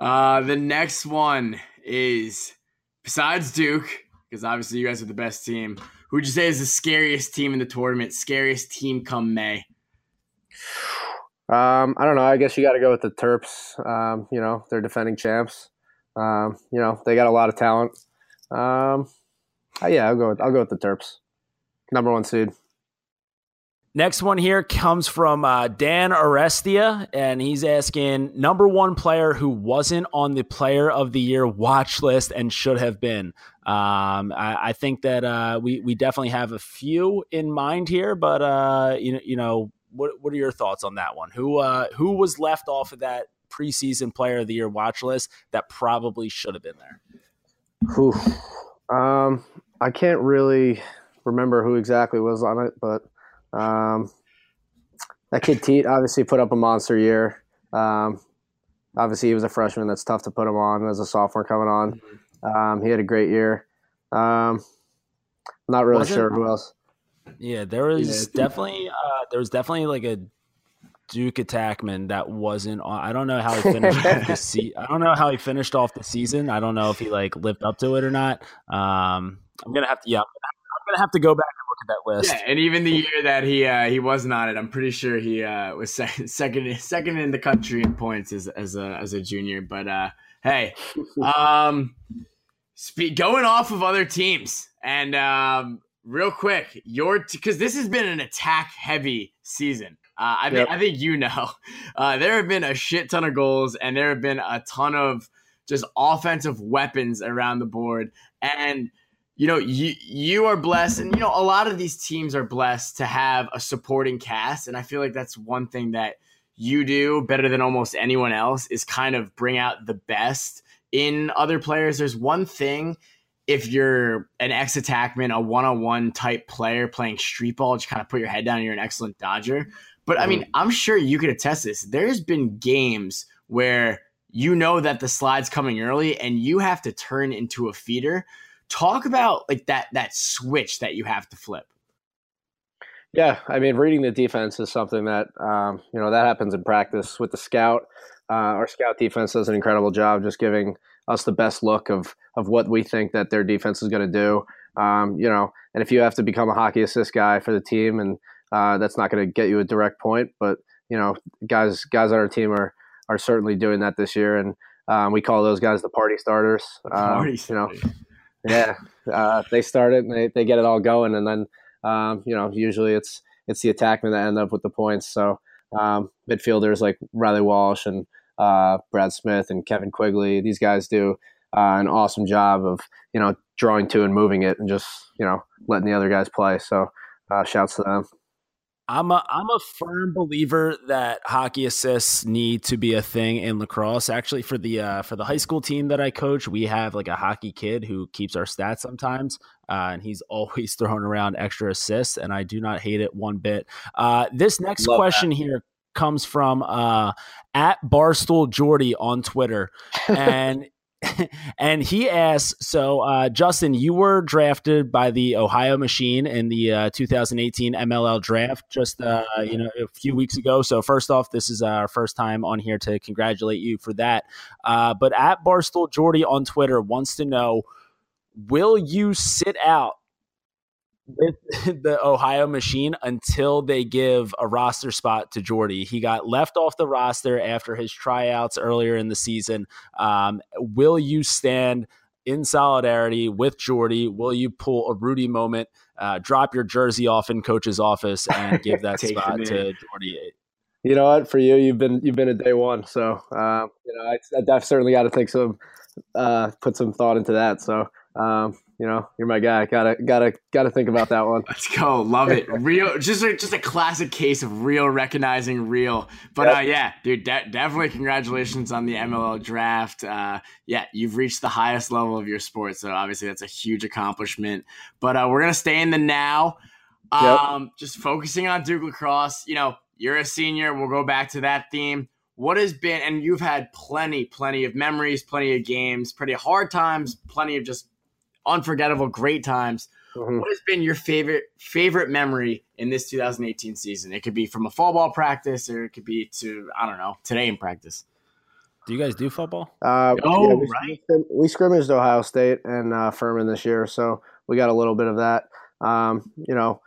Uh, the next one is besides Duke, because obviously you guys are the best team. Who would you say is the scariest team in the tournament? Scariest team come May?
Um, I don't know. I guess you got to go with the Terps. Um, you know, they're defending champs. Um, you know, they got a lot of talent. Um, yeah, I'll go. With, I'll go with the Terps. Number one seed.
Next one here comes from uh, Dan Arestia, and he's asking number one player who wasn't on the Player of the Year watch list and should have been. Um, I, I, think that uh, we we definitely have a few in mind here, but uh, you you know, what what are your thoughts on that one? Who uh, who was left off of that preseason Player of the Year watch list that probably should have been there?
Um, I can't really remember who exactly was on it, but um, that kid Teat obviously put up a monster year. Um, obviously, he was a freshman. That's tough to put him on as a sophomore coming on. Um, he had a great year. Um, not really Wasn't, sure who else.
Yeah, there was yeah. definitely uh, there was definitely like a Duke attackman that wasn't on. I don't know how he finished off the se- I don't know how he finished off the season. I don't know if he like lived up to it or not. Um, I'm gonna have to yeah, I'm gonna have to go back and look at that list.
Yeah, and even the year that he uh, he wasn't on it, I'm pretty sure he uh, was second second second in the country in points as as a as a junior. But uh, hey, um, speak going off of other teams and um, real quick, your because t- this has been an attack heavy season. Uh, I, yep. I think you know uh, there have been a shit ton of goals and there have been a ton of just offensive weapons around the board and you know, you you are blessed, and you know a lot of these teams are blessed to have a supporting cast, and I feel like that's one thing that you do better than almost anyone else is kind of bring out the best in other players. There's one thing if you're an ex attackman, a one on one type player playing street ball, just kind of put your head down and you're an excellent dodger. But I mean, mm-hmm. I'm sure you could attest this. There's been games where you know that the slide's coming early and you have to turn into a feeder Talk about like that that switch that you have to flip.
Yeah, I mean, reading the defense is something that um, you know that happens in practice with the scout. Uh, our scout defense does an incredible job just giving us the best look of of what we think that their defense is going to do. Um, you know, and if you have to become a hockey assist guy for the team, and uh, that's not going to get you a direct point, but you know, guys guys on our team are are certainly doing that this year, and um, we call those guys the party starters. Um, party you know, yeah, uh, they start it and they, they get it all going, and then um, you know usually it's it's the attackmen that end up with the points. So um, midfielders like Riley Walsh and uh, Brad Smith and Kevin Quigley, these guys do uh, an awesome job of you know drawing to and moving it and just you know letting the other guys play. So uh, shouts to them.
I'm a I'm a firm believer that hockey assists need to be a thing in lacrosse. Actually, for the uh, for the high school team that I coach, we have like a hockey kid who keeps our stats sometimes, uh, and he's always throwing around extra assists, and I do not hate it one bit. Uh, this next Love question that. here comes from uh, at Barstool Jordy on Twitter, and and he asks, so uh, Justin, you were drafted by the Ohio Machine in the uh, 2018 MLL draft just uh, you know a few weeks ago. So first off, this is our first time on here to congratulate you for that. Uh, but at Barstool Jordy on Twitter wants to know, will you sit out with the Ohio machine until they give a roster spot to Jordy. He got left off the roster after his tryouts earlier in the season. Um, will you stand in solidarity with Jordy? Will you pull a Rudy moment, uh, drop your jersey off in coach's office, and give that spot to Jordy?
You know what? For you, you've been you've been a day one, so uh, you know I, I've certainly got to think some, uh, put some thought into that. So um, you know, you're my guy. Gotta, gotta, gotta think about that one.
Let's go. Love it. Real, just a, just a classic case of real recognizing real. But yep. uh, yeah, dude, de- definitely congratulations on the MLL draft. Uh, yeah, you've reached the highest level of your sport, so obviously that's a huge accomplishment. But uh, we're gonna stay in the now. Um, yep. just focusing on Duke lacrosse. You know, you're a senior. We'll go back to that theme. What has been, and you've had plenty, plenty of memories, plenty of games, pretty hard times, plenty of just unforgettable, great times. Mm-hmm. What has been your favorite favorite memory in this 2018 season? It could be from a fall ball practice, or it could be to I don't know today in practice.
Do you guys do football?
Uh, oh, yeah, we, right. We scrimmaged Ohio State and uh, Furman this year, so we got a little bit of that. Um, you know,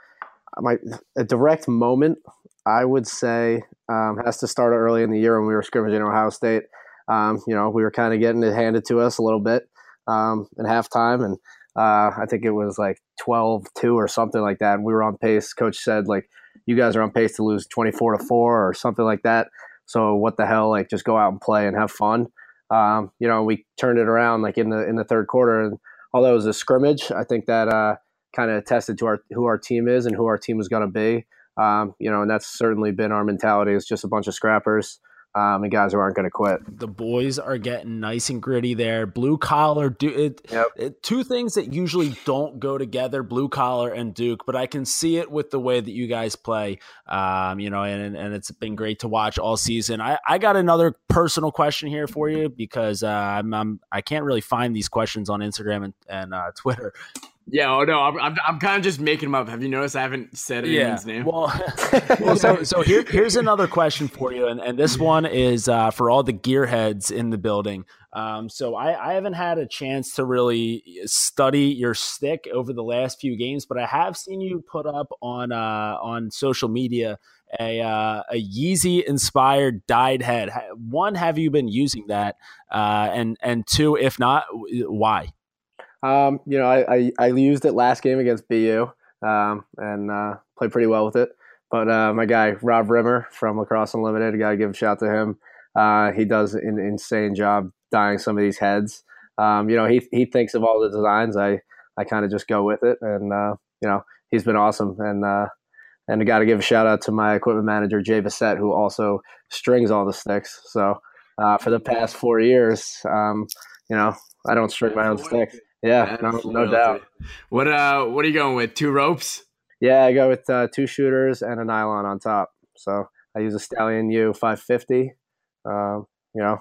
my a direct moment I would say um, has to start early in the year when we were scrimmaging Ohio State. Um, you know, we were kind of getting it handed to us a little bit um, at halftime, and uh, I think it was like 12-2 or something like that. And we were on pace. Coach said like, "You guys are on pace to lose twenty-four to four or something like that." So what the hell? Like, just go out and play and have fun. Um, you know, we turned it around like in the in the third quarter, and although it was a scrimmage, I think that uh, kind of attested to our who our team is and who our team is going to be. Um, you know, and that's certainly been our mentality. It's just a bunch of scrappers um, and guys who aren't going to quit.
The boys are getting nice and gritty there. Blue collar, do it, yep. it, Two things that usually don't go together: blue collar and Duke. But I can see it with the way that you guys play. Um, you know, and and it's been great to watch all season. I, I got another personal question here for you because uh, I'm, I'm I can't really find these questions on Instagram and, and uh, Twitter.
Yeah, oh no, I'm, I'm, I'm kind of just making them up. Have you noticed I haven't said anyone's yeah. name?
Well, well so so here, here's another question for you, and, and this one is uh, for all the gearheads in the building. Um, so I, I haven't had a chance to really study your stick over the last few games, but I have seen you put up on uh, on social media a uh, a Yeezy inspired dyed head. One, have you been using that? Uh, and and two, if not, why?
Um, you know, I, I, I, used it last game against BU um, and uh, played pretty well with it. But uh, my guy Rob Rimmer from Lacrosse Unlimited, I got to give a shout to him. Uh, he does an insane job dyeing some of these heads. Um, you know, he he thinks of all the designs. I I kind of just go with it, and uh, you know, he's been awesome. And uh, and I got to give a shout out to my equipment manager Jay Bissett, who also strings all the sticks. So uh, for the past four years, um, you know, I don't string my own stick. Yeah, no, no doubt.
What uh, what are you going with? Two ropes?
Yeah, I go with uh, two shooters and a nylon on top. So I use a Stallion U 550. Um, you know,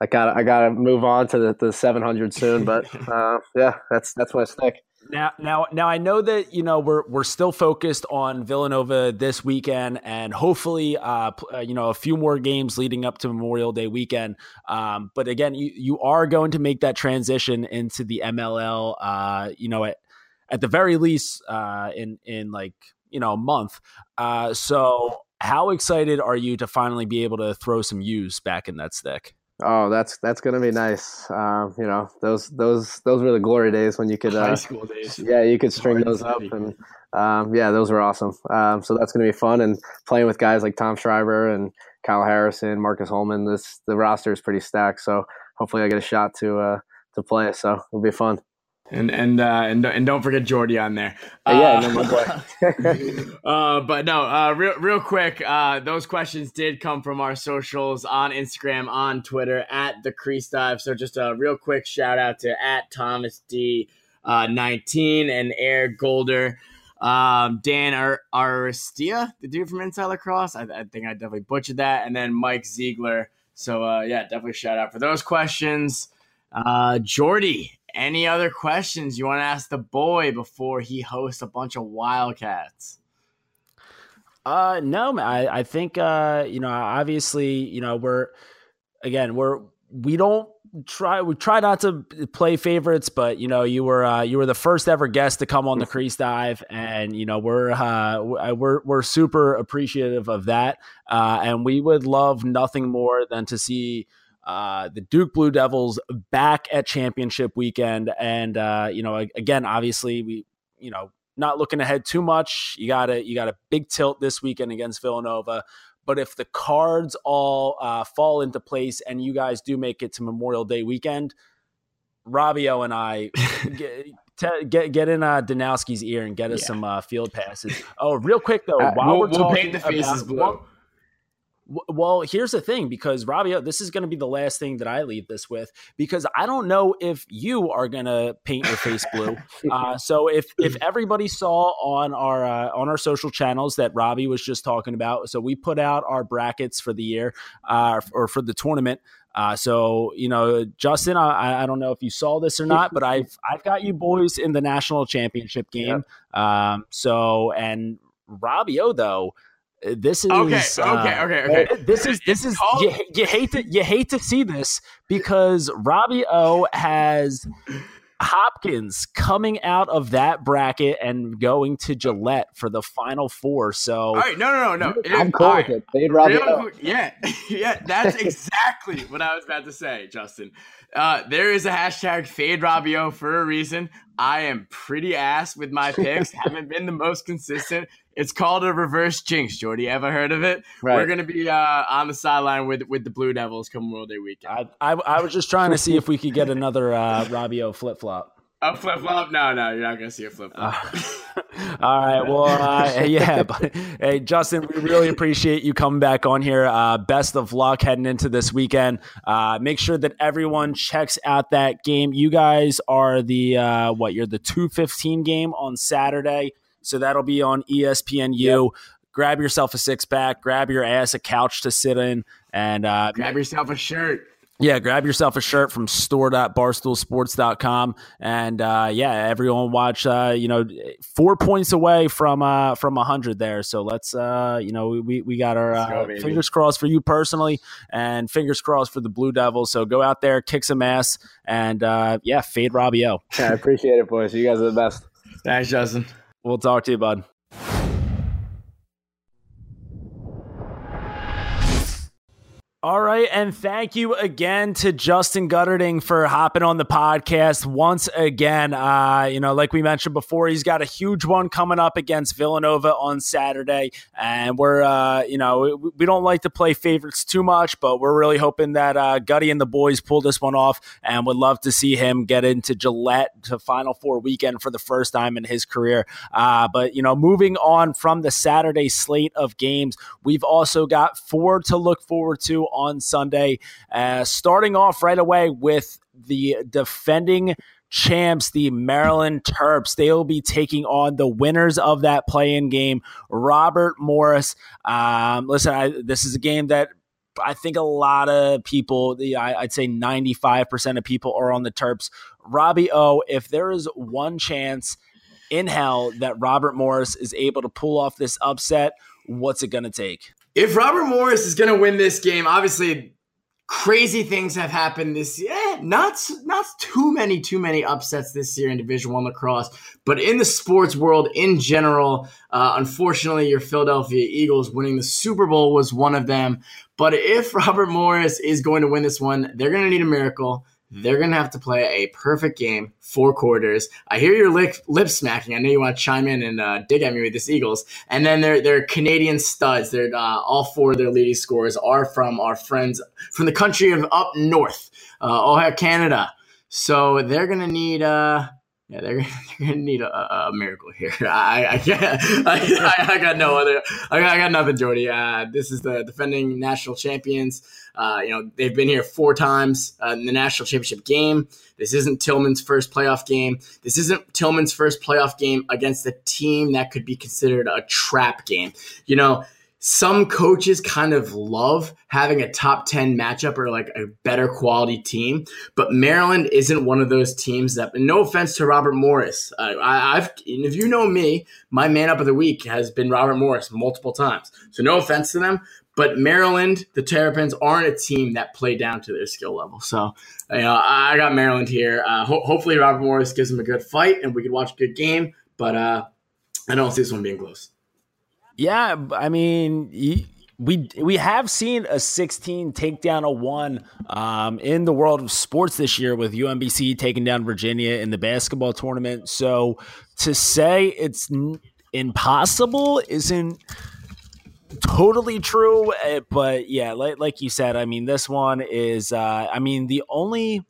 I got I got to move on to the, the 700 soon, but uh, yeah, that's that's my stick.
Now, now, now, I know that you know we're we're still focused on Villanova this weekend, and hopefully, uh, uh, you know, a few more games leading up to Memorial Day weekend. Um, but again, you you are going to make that transition into the MLL. Uh, you know, at at the very least, uh, in in like you know a month. Uh, so, how excited are you to finally be able to throw some U's back in that stick?
Oh, that's that's gonna be nice. Um, you know, those those those were the glory days when you could uh,
high school days.
Yeah, you could string those up, and um, yeah, those were awesome. Um, so that's gonna be fun, and playing with guys like Tom Schreiber and Kyle Harrison, Marcus Holman. This the roster is pretty stacked. So hopefully, I get a shot to uh, to play. So it'll be fun.
And and uh, and and don't forget Jordy on there.
Uh, yeah, no,
uh, but no, uh, real real quick, uh, those questions did come from our socials on Instagram, on Twitter at the Crease Dive. So just a real quick shout out to at Thomas D uh, nineteen and Air Golder. Um, Dan Ar- Aristia, the dude from Inside Lacrosse. I, I think I definitely butchered that. And then Mike Ziegler. So uh, yeah, definitely shout out for those questions. Uh, Jordy, any other questions you want to ask the boy before he hosts a bunch of Wildcats?
Uh, no, I, I think, uh, you know, obviously, you know, we're, again, we're, we don't try, we try not to play favorites, but, you know, you were, uh, you were the first ever guest to come on the crease dive. And, you know, we're, uh, we're, we're super appreciative of that. Uh, and we would love nothing more than to see, uh, the Duke Blue Devils back at championship weekend. And, uh, you know, again, obviously, we, you know, not looking ahead too much. You got a you got a big tilt this weekend against Villanova. But if the cards all uh, fall into place and you guys do make it to Memorial Day weekend, Robbie O and I get, get get in uh, Danowski's ear and get us yeah. some uh, field passes. Oh, real quick though, uh,
while we'll, we're talking we'll paint the faces about, blue.
Well, here's the thing because Robbie, this is going to be the last thing that I leave this with because I don't know if you are going to paint your face blue. Uh, so if if everybody saw on our uh, on our social channels that Robbie was just talking about, so we put out our brackets for the year uh, or for the tournament. Uh, so you know, Justin, I, I, don't know if you saw this or not, but I've I've got you boys in the national championship game. Yep. Um, so and Robbie O though this is
okay, uh, okay, okay, okay.
This is this is you, you hate to you hate to see this because Robbie O has Hopkins coming out of that bracket and going to Gillette for the final four. So,
all right, no, no, no,
no. I'm cool with it. They'd Robbie
Yeah, yeah, that's exactly what I was about to say, Justin. Uh, there is a hashtag fade Robbie O for a reason. I am pretty ass with my picks. Haven't been the most consistent. It's called a reverse jinx, Jordy. Ever heard of it? Right. We're gonna be uh, on the sideline with with the Blue Devils come World Day weekend.
I, I, I was just trying to see if we could get another uh, Robbie O flip flop.
A flip flop? No, no, you're not gonna see a flip flop. Uh,
all right. Well, uh, yeah. But, hey, Justin, we really appreciate you coming back on here. Uh, best of luck heading into this weekend. Uh, make sure that everyone checks out that game. You guys are the uh, what? You're the two fifteen game on Saturday. So that'll be on ESPNU. Yep. Grab yourself a six pack, grab your ass a couch to sit in, and uh,
grab yourself a shirt.
Yeah, grab yourself a shirt from store.barstoolsports.com. And uh, yeah, everyone watch, uh, you know, four points away from uh, from 100 there. So let's, uh, you know, we, we got our uh, go, fingers crossed for you personally and fingers crossed for the Blue Devils. So go out there, kick some ass, and uh, yeah, fade Robbie
O. Yeah, I appreciate it, boys. You guys are the best.
Thanks, Justin.
We'll talk to you, bud. All right, and thank you again to Justin Guterding for hopping on the podcast once again. Uh, you know, like we mentioned before, he's got a huge one coming up against Villanova on Saturday, and we're, uh, you know, we don't like to play favorites too much, but we're really hoping that uh, Gutty and the boys pull this one off, and would love to see him get into Gillette to Final Four weekend for the first time in his career. Uh, but you know, moving on from the Saturday slate of games, we've also got four to look forward to on Sunday. Uh, starting off right away with the defending champs, the Maryland Terps. They will be taking on the winners of that play-in game, Robert Morris. Um, listen, I, this is a game that I think a lot of people, I'd say 95% of people are on the Terps. Robbie O, if there is one chance in hell that Robert Morris is able to pull off this upset, what's it going to take?
If Robert Morris is going to win this game, obviously crazy things have happened this year. Eh, not not too many too many upsets this year in Division One lacrosse, but in the sports world in general, uh, unfortunately, your Philadelphia Eagles winning the Super Bowl was one of them. But if Robert Morris is going to win this one, they're going to need a miracle. They're going to have to play a perfect game, four quarters. I hear your lip, lip smacking. I know you want to chime in and uh, dig at me with this Eagles. And then they're, they're Canadian studs. They're uh, all four of their leading scorers are from our friends from the country of up north, uh, Ohio, Canada. So they're going to need uh, yeah, they're, they're gonna need a, a miracle here. I, I. I, I, got no other. I got, I got nothing, Jordy. Uh, this is the defending national champions. Uh, you know they've been here four times uh, in the national championship game. This isn't Tillman's first playoff game. This isn't Tillman's first playoff game against a team that could be considered a trap game. You know some coaches kind of love having a top 10 matchup or like a better quality team, but Maryland isn't one of those teams that, no offense to Robert Morris. I, have if you know me, my man up of the week has been Robert Morris multiple times. So no offense to them, but Maryland, the Terrapins aren't a team that play down to their skill level. So, you know, I got Maryland here. Uh, ho- hopefully Robert Morris gives them a good fight and we can watch a good game, but uh, I don't see this one being close.
Yeah, I mean, we we have seen a 16 take down a one um, in the world of sports this year with UMBC taking down Virginia in the basketball tournament. So to say it's impossible isn't totally true, eh, but yeah, like, like you said, I mean, this one is. Uh, I mean, the only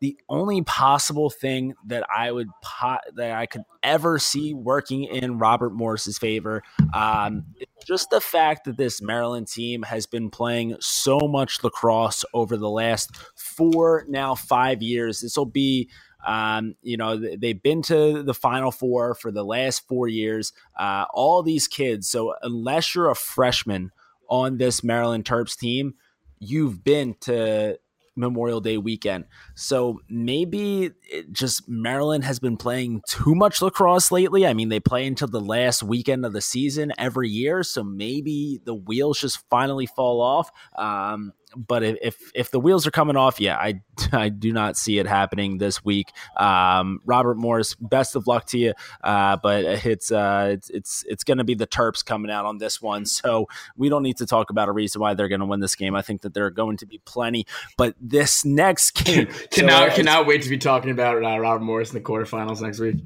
the only possible thing that I would pot that I could ever see working in Robert Morris's favor, um, just the fact that this Maryland team has been playing so much lacrosse over the last four, now five years. This will be. Um, you know, they've been to the Final Four for the last four years. Uh, all these kids. So, unless you're a freshman on this Maryland Terps team, you've been to Memorial Day weekend. So maybe just Maryland has been playing too much lacrosse lately. I mean, they play until the last weekend of the season every year. So maybe the wheels just finally fall off. Um, but if if the wheels are coming off, yeah, I I do not see it happening this week. Um, Robert Morris, best of luck to you, uh, but it's uh, it's it's it's going to be the Terps coming out on this one, so we don't need to talk about a reason why they're going to win this game. I think that there are going to be plenty, but this next game
cannot so, cannot wait to be talking about uh, Robert Morris in the quarterfinals next week.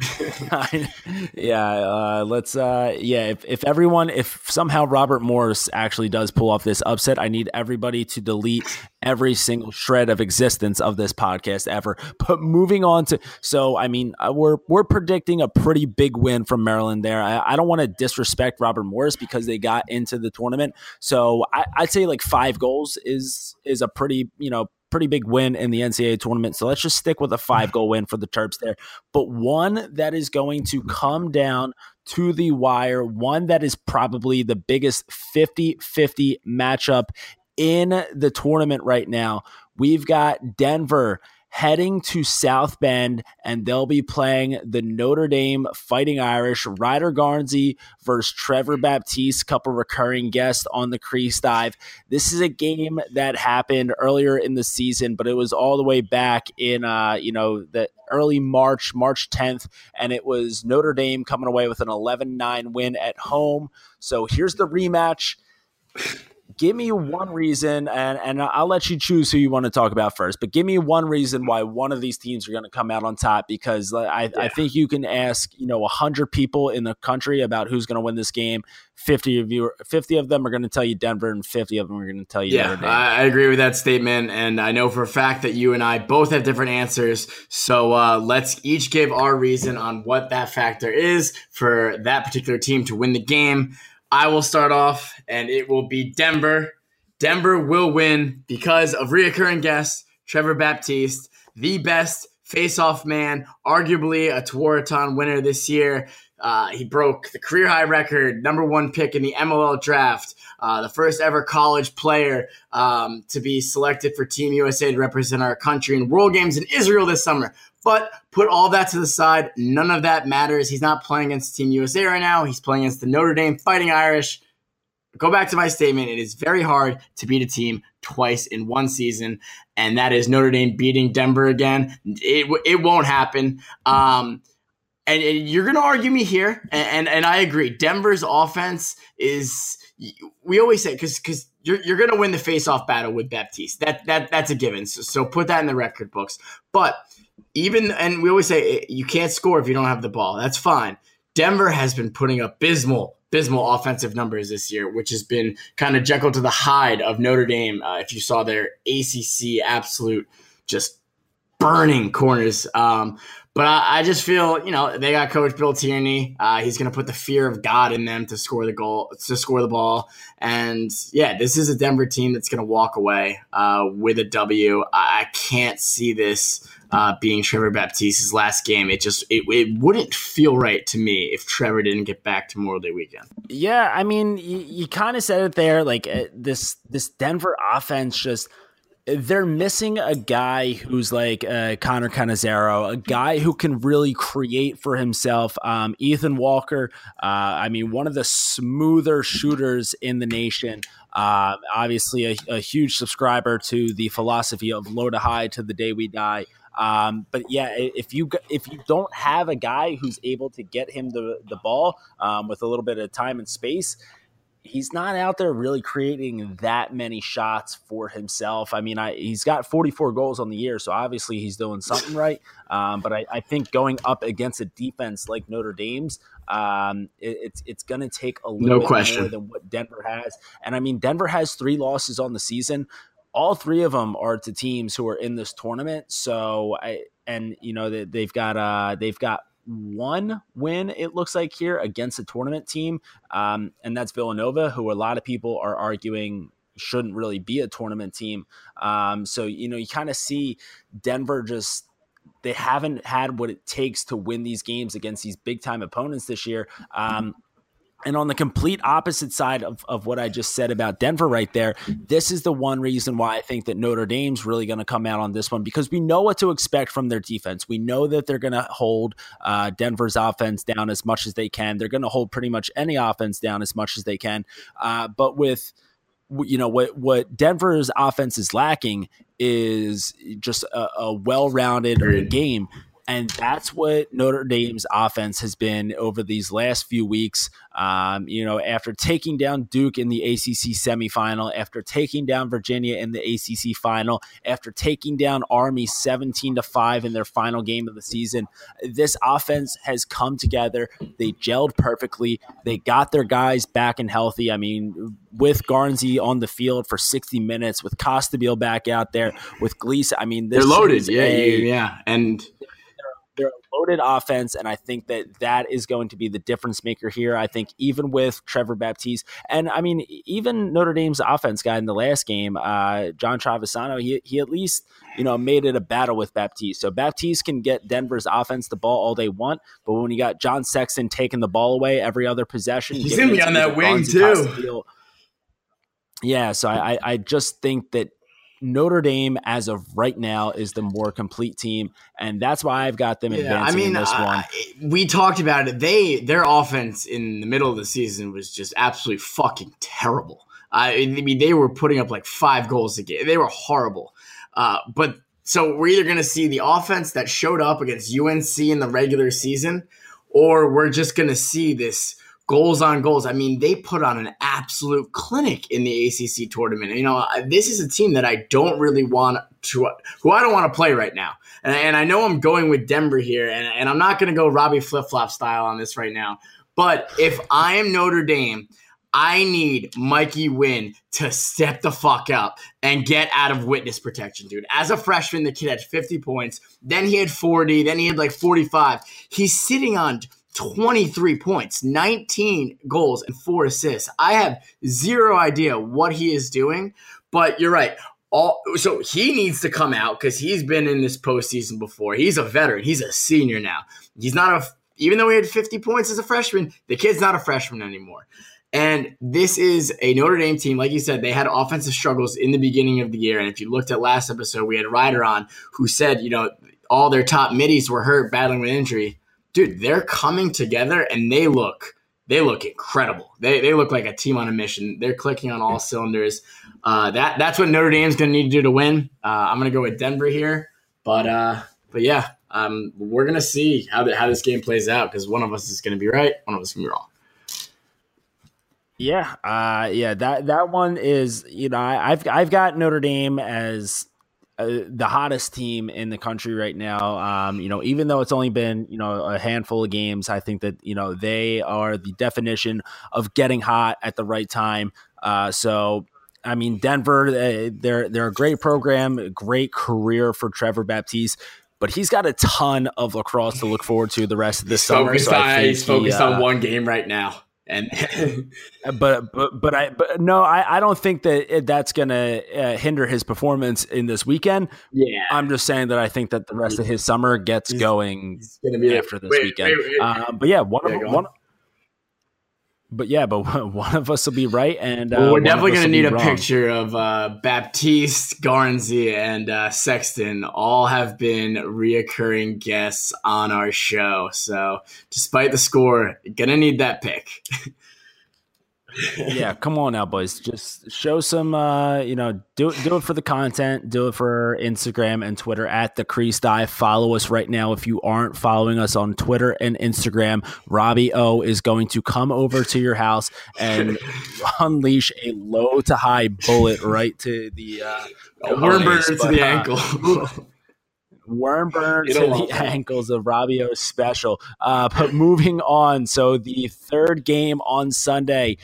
yeah, uh, let's. Uh, yeah, if, if everyone, if somehow Robert Morris actually does pull off this upset, I need everybody to delete every single shred of existence of this podcast ever. But moving on to, so I mean, uh, we're we're predicting a pretty big win from Maryland there. I, I don't want to disrespect Robert Morris because they got into the tournament, so I, I'd say like five goals is is a pretty you know pretty big win in the NCAA tournament. So let's just stick with a five goal win for the Terps there. But one that is going to come down to the wire, one that is probably the biggest 50 50 matchup in the tournament right now. We've got Denver heading to South Bend, and they'll be playing the Notre Dame Fighting Irish, Ryder Garnsey versus Trevor Baptiste, couple recurring guests on the Crease Dive. This is a game that happened earlier in the season, but it was all the way back in, uh, you know, the early March, March 10th, and it was Notre Dame coming away with an 11 9 win at home. So here's the rematch give me one reason, and, and I'll let you choose who you want to talk about first, but give me one reason why one of these teams are going to come out on top because I, yeah. I think you can ask, you know, 100 people in the country about who's going to win this game. 50 of you, 50 of them are going to tell you Denver, and 50 of them are going to tell you
yeah, I agree with that statement. And I know for a fact that you and I both have different answers. So uh, let's each give our reason on what that factor is for that particular team to win the game. I will start off, and it will be Denver. Denver will win because of reoccurring guest Trevor Baptiste, the best face-off man, arguably a Tewaaraton winner this year. Uh, he broke the career high record, number one pick in the MLL draft, uh, the first ever college player um, to be selected for Team USA to represent our country in World Games in Israel this summer. But put all that to the side. None of that matters. He's not playing against Team USA right now. He's playing against the Notre Dame Fighting Irish. Go back to my statement. It is very hard to beat a team twice in one season, and that is Notre Dame beating Denver again. It, it won't happen. Um, and, and, you're going to argue me here, and, and, and I agree. Denver's offense is we always say because because you're, you're going to win the face-off battle with Baptiste. That that that's a given. So, so put that in the record books. But even and we always say eh, you can't score if you don't have the ball. That's fine. Denver has been putting up abysmal, abysmal offensive numbers this year, which has been kind of Jekyll to the Hyde of Notre Dame. Uh, if you saw their ACC absolute just burning corners. Um, but I, I, just feel, you know, they got Coach Bill Tierney. Uh, he's going to put the fear of God in them to score the goal, to score the ball. And yeah, this is a Denver team that's going to walk away uh, with a W. I, I can't see this uh, being Trevor Baptiste's last game. It just it, it wouldn't feel right to me if Trevor didn't get back to Memorial Day weekend.
Yeah, I mean, you, you kind of said it there. Like uh, this this Denver offense just they're missing a guy who's like uh, Connor Cannizzaro, a guy who can really create for himself. Um, Ethan Walker, uh, I mean, one of the smoother shooters in the nation. Uh, obviously, a, a, huge subscriber to the philosophy of low to high to the day we die. Um, but yeah, if you if you don't have a guy who's able to get him the the ball um, with a little bit of time and space, he's not out there really creating that many shots for himself. I mean, I, he's got 44 goals on the year, so obviously he's doing something right. Um, but I, I, think going up against a defense like Notre Dame's, um, it, it's it's going to take a little no bit question. more than what Denver has. And I mean, Denver has three losses on the season all three of them are to teams who are in this tournament. So I and you know they, they've got uh they've got one win it looks like here against a tournament team, um, and that's Villanova, who a lot of people are arguing shouldn't really be a tournament team. Um, so you know you kind of see Denver just they haven't had what it takes to win these games against these big time opponents this year. Um, And on the complete opposite side of, of what I just said about Denver right there, this is the one reason why I think that Notre Dame's really going to come out on this one because we know what to expect from their defense. We know that they're going to hold uh, Denver's offense down as much as they can. They're going to hold pretty much any offense down as much as they can. Uh, but with you know what what Denver's offense is lacking is just a, a well-rounded game and that's what Notre Dame's offense has been over these last few weeks. Um, you know, after taking down Duke in the ACC semifinal, after taking down Virginia in the ACC final, after taking down Army 17 to 5 in their final game of the season, this offense has come together. They gelled perfectly. They got their guys back and healthy. I mean, with Garnsey on the field for 60 minutes, with Costabile back out there, with Gleason. I mean,
they're loaded. Yeah, a, yeah. And
they're a loaded offense, and I think that that is going to be the difference maker here. I think even with Trevor Baptiste, and I mean even Notre Dame's offense guy in the last game, uh, John Travisano, he he at least you know made it a battle with Baptiste. So Baptiste can get Denver's offense the ball all they want, but when you got John Sexton taking the ball away every other possession,
he's gonna be on that wing too.
Yeah, so I, I just think that Notre Dame, as of right now, is the more complete team, and that's why I've got them yeah, advancing I mean, in this one.
we talked about it. They their offense in the middle of the season was just absolutely fucking terrible. I mean, they were putting up like five goals a game. They were horrible. Uh, but so we're either going to see the offense that showed up against UNC in the regular season, or we're just going to see this goals on goals. I mean, they put on an absolute clinic in the ACC tournament. You know, this is a team that I don't really want to, who I don't want to play right now. And, and I know I'm going with Denver here, and, and I'm not going to go Robbie flip flop style on this right now. But if I am Notre Dame, I need Mikey Wynne to step the fuck up and get out of witness protection, dude. As a freshman, the kid had 50 points. Then he had 40. Then he had like 45. He's sitting on 23 points, 19 goals, and four assists. I have zero idea what he is doing, but you're right. All so he needs to come out because he's been in this postseason before. He's a veteran. He's a senior now. He's not a even though he had 50 points as a freshman, the kid's not a freshman anymore. And this is a Notre Dame team, like you said, they had offensive struggles in the beginning of the year. And if you looked at last episode, we had Ryder on who said, you know, all their top middies were hurt, battling with injury dude, they're coming together and they look they look incredible. They, they look like a team on a mission. They're clicking on all cylinders. Uh, that that's what Notre Dame's going to need to do to win. Uh, I'm going to go with Denver here, but uh, but yeah, um, we're going to see how the, how this game plays out because one of us is going to be right, one of us is going to be wrong.
Yeah, uh, yeah, that that one is you know I, I've I've got Notre Dame as uh, the hottest team in the country right now. Um, you know, even though it's only been you know a handful of games, I think that you know they are the definition of getting hot at the right time. Uh, so. I mean, Denver, uh, they're they're a great program, great career for Trevor Baptiste, but he's got a ton of lacrosse to look forward to the rest of this
he's
summer.
Focused so on, he's focused he, uh, on one game right now and
but but but I but no I, I don't think that it, that's gonna uh, hinder his performance in this weekend.
Yeah,
I'm just saying that I think that the rest of his summer gets he's, going he's gonna be after this wait, weekend. Wait, wait, uh, but yeah, one of one. But yeah, but one of us will be right, and
uh, well, we're definitely going to need a wrong. picture of uh, Baptiste, Garnsey, and uh, Sexton. All have been reoccurring guests on our show. So, despite the score, gonna need that pick.
yeah, come on now, boys. Just show some. Uh, you know, do do it for the content. Do it for Instagram and Twitter at the Crease Dive. Follow us right now if you aren't following us on Twitter and Instagram. Robbie O is going to come over to your house and unleash a low to high bullet right to the uh,
worm burner to the ankle.
worm burn to the ankles of Robbie O special. Uh, but moving on, so the third game on Sunday,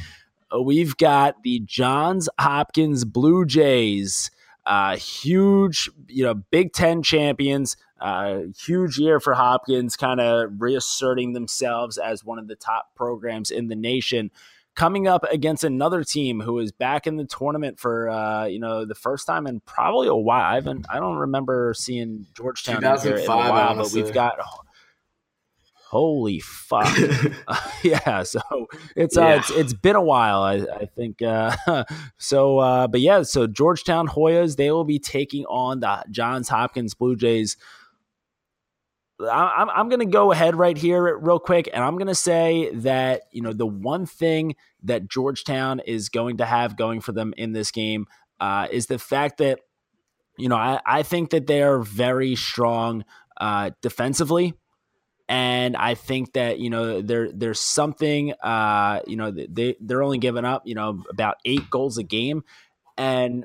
uh, we've got the Johns Hopkins Blue Jays. Uh, huge, you know, Big Ten champions. Uh, huge year for Hopkins, kind of reasserting themselves as one of the top programs in the nation coming up against another team who is back in the tournament for uh, you know the first time in probably a while. I haven't, I don't remember seeing Georgetown in, in a while, but we've got Holy fuck! uh, yeah, so it's, uh, yeah. it's it's been a while. I, I think uh, so. Uh, but yeah, so Georgetown Hoyas they will be taking on the Johns Hopkins Blue Jays. I'm I'm going to go ahead right here, real quick, and I'm going to say that you know the one thing that Georgetown is going to have going for them in this game uh, is the fact that you know I, I think that they are very strong uh, defensively. And I think that you know there there's something uh, you know they they're only giving up you know about eight goals a game, and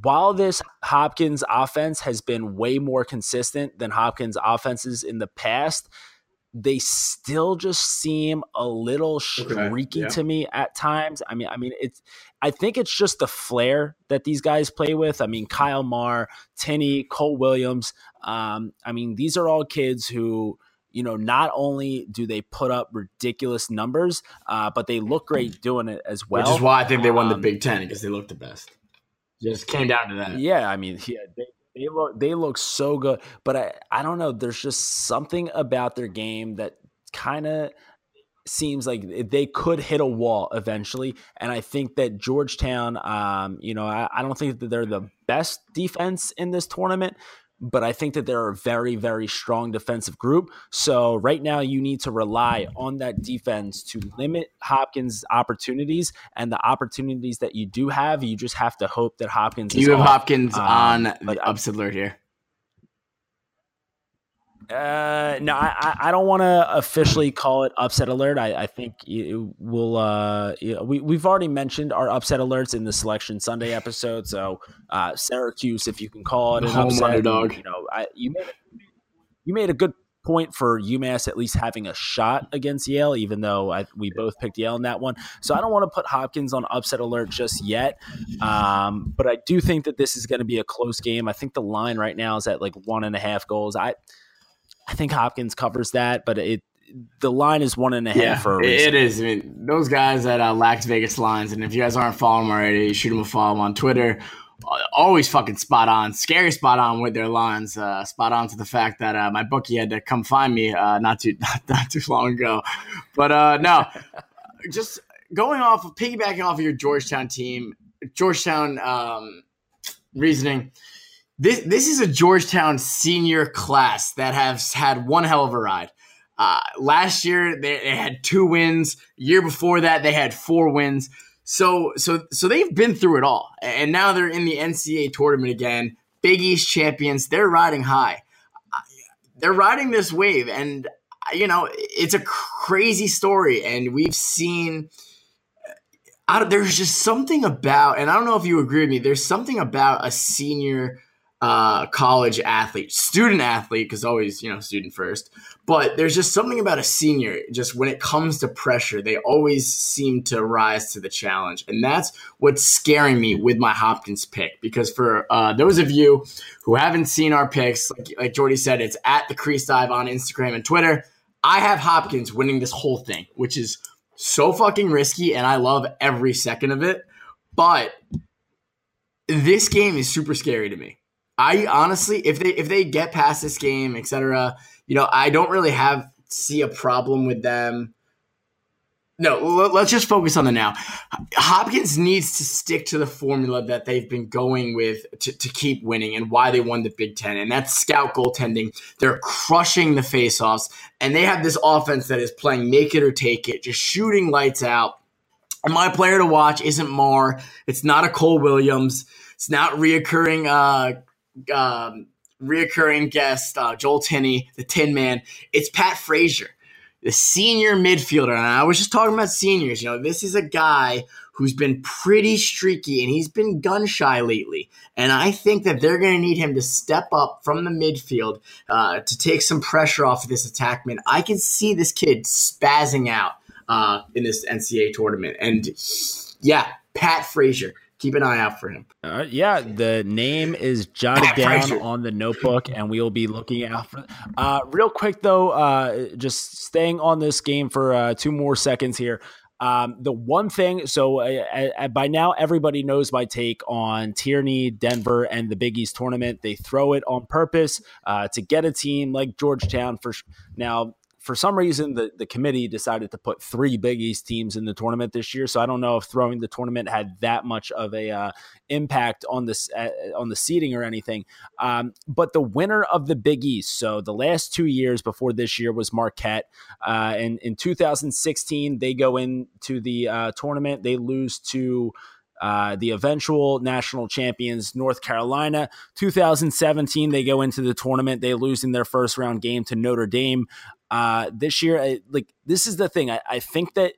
while this Hopkins offense has been way more consistent than Hopkins offenses in the past, they still just seem a little streaky okay, yeah. to me at times. I mean, I mean, it's I think it's just the flair that these guys play with. I mean, Kyle Marr, Tinney, Cole Williams. Um, I mean, these are all kids who you know, not only do they put up ridiculous numbers, uh, but they look great doing it as well.
Which is why I think they won the um, Big Ten because they look the best. Just came down to that.
Yeah, I mean, yeah, they, they look they look so good, but I I don't know. There's just something about their game that kind of seems like they could hit a wall eventually. And I think that Georgetown, um, you know, I, I don't think that they're the best defense in this tournament, but I think that they're a very, very strong defensive group. So right now, you need to rely on that defense to limit Hopkins' opportunities, and the opportunities that you do have, you just have to hope that Hopkins.
You have
off.
Hopkins um, on the upset alert here.
Uh, no, I, I don't want to officially call it upset alert. I, I think it will. Uh, we we've already mentioned our upset alerts in the Selection Sunday episode. So, uh, Syracuse, if you can call it an Home upset, underdog. You know, I, you made you made a good point for UMass at least having a shot against Yale, even though I, we both picked Yale in that one. So I don't want to put Hopkins on upset alert just yet. Um, but I do think that this is going to be a close game. I think the line right now is at like one and a half goals. I I think Hopkins covers that, but it the line is one and a half yeah, for a reason.
It is. I mean, those guys at uh, Lax Vegas lines, and if you guys aren't following them already, shoot them a follow on Twitter. Uh, always fucking spot on, scary spot on with their lines. Uh, spot on to the fact that uh, my bookie had to come find me uh, not too not, not, too long ago. But uh, no, just going off of piggybacking off of your Georgetown team, Georgetown um, reasoning this this is a Georgetown senior class that has had one hell of a ride. Uh, last year they, they, had two wins. Year before that they had four wins. So so so they've been through it all, and now they're in the NCAA tournament again. Big East champions. They're riding high. They're riding this wave, and you know it's a crazy story. And we've seen. Uh, there's just something about, and I don't know if you agree with me. There's something about a senior uh, college athlete, student athlete, because always, you know, student first. But there's just something about a senior, just when it comes to pressure, they always seem to rise to the challenge. And that's what's scaring me with my Hopkins pick. Because for uh, those of you who haven't seen our picks, like, like Jordy said, it's at the Crease Dive on Instagram and Twitter. I have Hopkins winning this whole thing, which is so fucking risky, and I love every second of it. But this game is super scary to me I honestly, if they if they get past this game, etc., you know, I don't really have see a problem with them. No, let's just focus on the now. Hopkins needs to stick to the formula that they've been going with to, to keep winning and why they won the Big Ten, and that's scout goaltending. They're crushing the faceoffs, and they have this offense that is playing make it or take it, just shooting lights out. And my player to watch isn't Marr. It's not a Cole Williams. It's not reoccurring uh, um, reoccurring guest, uh, Joel Tinney, the Tin Man. It's Pat Frazier, the senior midfielder. And I was just talking about seniors. You know, this is a guy who's been pretty streaky and he's been gun shy lately. And I think that they're going to need him to step up from the midfield uh, to take some pressure off of this attackman. I can see this kid spazzing out uh, in this NCAA tournament. And yeah, Pat Frazier keep an eye out for him.
Uh, yeah, the name is jotted down on the notebook, and we will be looking out for. Uh, real quick though, uh, just staying on this game for uh, two more seconds here. Um, the one thing, so uh, by now everybody knows my take on Tierney, Denver, and the Big East tournament. They throw it on purpose uh, to get a team like Georgetown for now for some reason, the, the committee decided to put three Big East teams in the tournament this year. So I don't know if throwing the tournament had that much of a uh, impact on this uh, on the seating or anything. Um, but the winner of the Big East, so the last two years before this year was Marquette. Uh, and in 2016, they go into the uh, tournament. They lose to uh, the eventual national champions, North Carolina. 2017, they go into the tournament. They lose in their first round game to Notre Dame. Uh, this year, I, like this is the thing. I, I, think that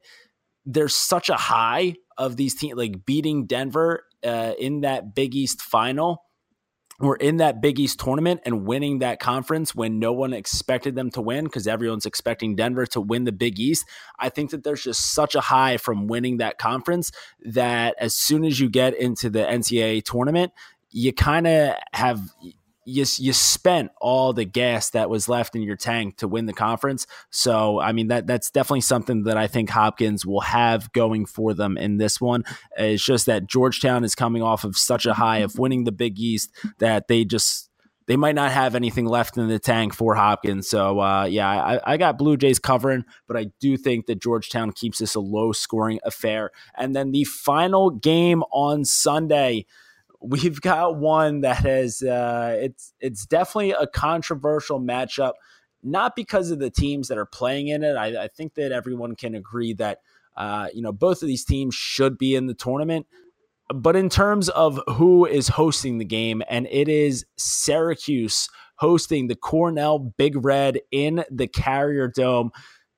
there's such a high of these teams, like beating Denver uh, in that Big East final or in that Big East tournament and winning that conference when no one expected them to win because everyone's expecting Denver to win the Big East. I think that there's just such a high from winning that conference that as soon as you get into the NCAA tournament, you kind of have you you spent all the gas that was left in your tank to win the conference. So I mean that that's definitely something that I think Hopkins will have going for them in this one. It's just that Georgetown is coming off of such a high of winning the Big East that they just they might not have anything left in the tank for Hopkins. So uh, yeah, I, I got Blue Jays covering, but I do think that Georgetown keeps this a low scoring affair. And then the final game on Sunday we've got one that has uh, it's it's definitely a controversial matchup, not because of the teams that are playing in it. I, I think that everyone can agree that uh, you know both of these teams should be in the tournament. But in terms of who is hosting the game, and it is Syracuse hosting the Cornell Big Red in the Carrier Dome.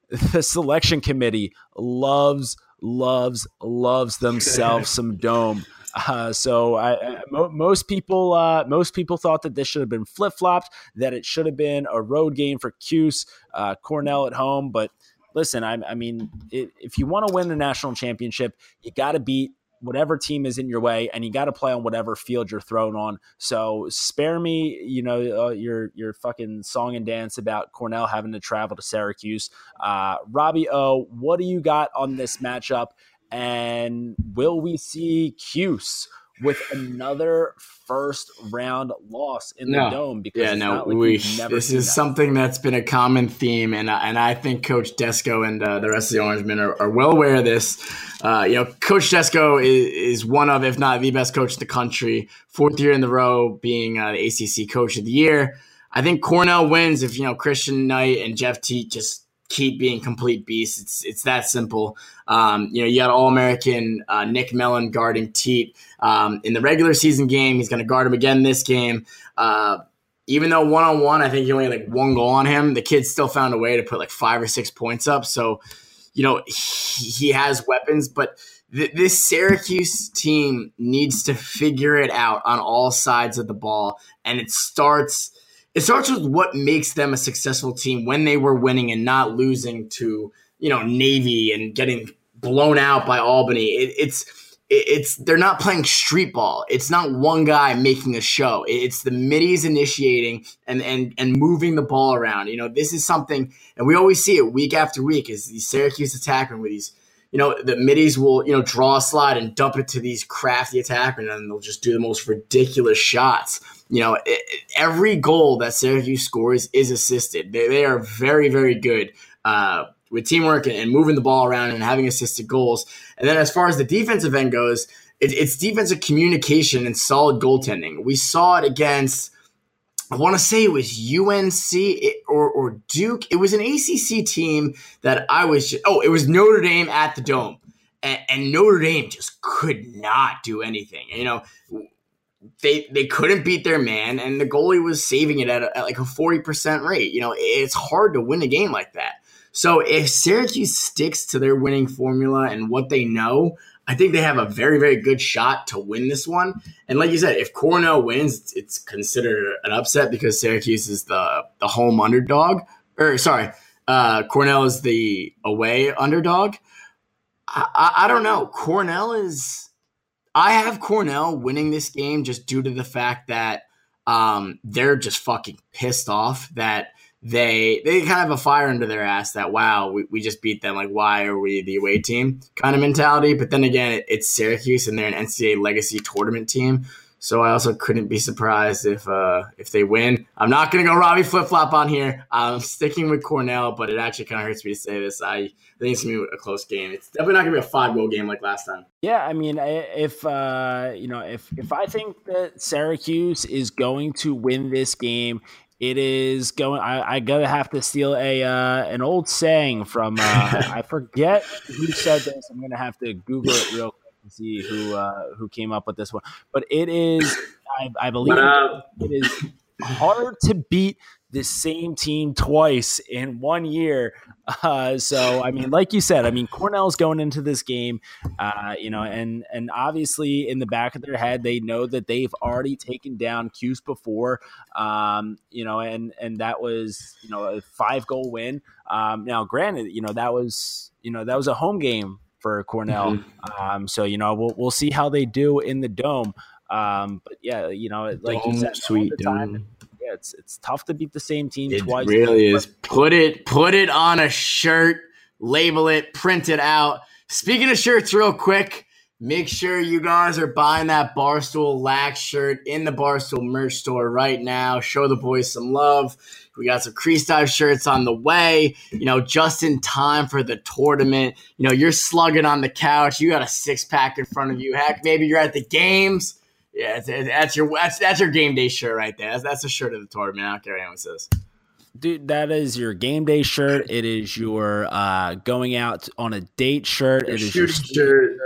The selection committee loves, loves, loves themselves some dome. Uh, so I, I, mo- most people uh, most people thought that this should have been flip flopped, that it should have been a road game for Cuse, uh, Cornell at home. But listen, I, I mean, it, if you want to win the national championship, you got to beat whatever team is in your way, and you got to play on whatever field you're thrown on. So spare me, you know, uh, your your fucking song and dance about Cornell having to travel to Syracuse. Uh, Robbie O, what do you got on this matchup? And will we see Cuse with another first round loss in no. the dome?
Because yeah, no, like we. This is that. something that's been a common theme, and uh, and I think Coach Desko and uh, the rest of the Orangemen are, are well aware of this. Uh, you know, Coach Desko is, is one of, if not the best coach in the country. Fourth year in the row, being uh, the ACC Coach of the Year. I think Cornell wins if you know Christian Knight and Jeff Teat just keep being complete beasts. It's it's that simple. Um, you know, you got All American uh, Nick Mellen guarding Teat um, in the regular season game. He's going to guard him again this game. Uh, even though one on one, I think he only had like one goal on him. The kid still found a way to put like five or six points up. So, you know, he, he has weapons, but th- this Syracuse team needs to figure it out on all sides of the ball, and it starts it starts with what makes them a successful team when they were winning and not losing to you know Navy and getting blown out by Albany. It, it's it's they're not playing street ball. It's not one guy making a show. It's the middies initiating and and and moving the ball around. You know, this is something, and we always see it week after week. Is these Syracuse attackmen with these you know, the middies will, you know, draw a slide and dump it to these crafty attackmen and they'll just do the most ridiculous shots. You know, it, every goal that Syracuse scores is assisted. They, they are very, very good uh, with teamwork and, and, moving the ball around and having assisted goals. And then as far as the defensive end goes, it, it's defensive communication and solid goaltending. We saw it against I want to say it was UNC or, or Duke. It was an ACC team that I was. Just, oh, it was Notre Dame at the Dome, and, and, Notre Dame just could not do anything. You know, they they couldn't beat their man, and the goalie was saving it at, a, at like a forty percent rate. You know, it's hard to win a game like that. So if Syracuse sticks to their winning formula and what they know, I think they have a very, very good shot to win this one. And like you said, if Cornell wins, it's considered an upset because Syracuse is the the home underdog. Or sorry, uh, Cornell is the away underdog. I, I, I don't know. Cornell is. I have Cornell winning this game just due to the fact that um, they're just fucking pissed off that they they kind of have a fire under their ass that wow we, we just beat them. Like why are we the away team? Kind of mentality but then again it, it's Syracuse and they're an NCAA legacy tournament team So I also couldn't be surprised if uh, if they win. I'm not gonna go Robbie flip flop on here. I'm sticking with Cornell, but it actually kind of hurts me to say this. I think it's gonna be a close game. It's definitely not gonna be a five goal game like last time.
Yeah, I mean, if uh, you know, if if I think that Syracuse is going to win this game, it is going. I, I gotta have to steal a uh, an old saying from uh, I forget who said this. I'm gonna have to Google it real to see who uh, who came up with this one. But it is, I, I believe, it is hard to beat the same team twice in one year. Uh, so, I mean, like you said, I mean, Cornell's going into this game, uh, you know, and and obviously in the back of their head, they know that they've already taken down Cuse before, um, you know, and and that was you know a five goal win. Um, now, granted, you know that was you know that was a home game for Cornell, mm-hmm. um, so you know we'll we'll see how they do in the dome. Um, but yeah, you know, like
dome,
you said,
sweet dome
yeah, it's it's tough to beat the same team
it
twice.
It really is. Put it put it on a shirt, label it, print it out. Speaking of shirts, real quick, make sure you guys are buying that Barstool Lax shirt in the Barstool merch store right now. Show the boys some love. We got some crease dive shirts on the way, you know, just in time for the tournament. You know, you're slugging on the couch, you got a six pack in front of you. Heck, maybe you're at the games yeah, it's, it's, that's your that's, that's your game day shirt right there. That's, that's the shirt of the tournament. I don't care what anyone says.
Dude, that is your game day shirt. It is your uh, going out on a date shirt. Your it is your shirt.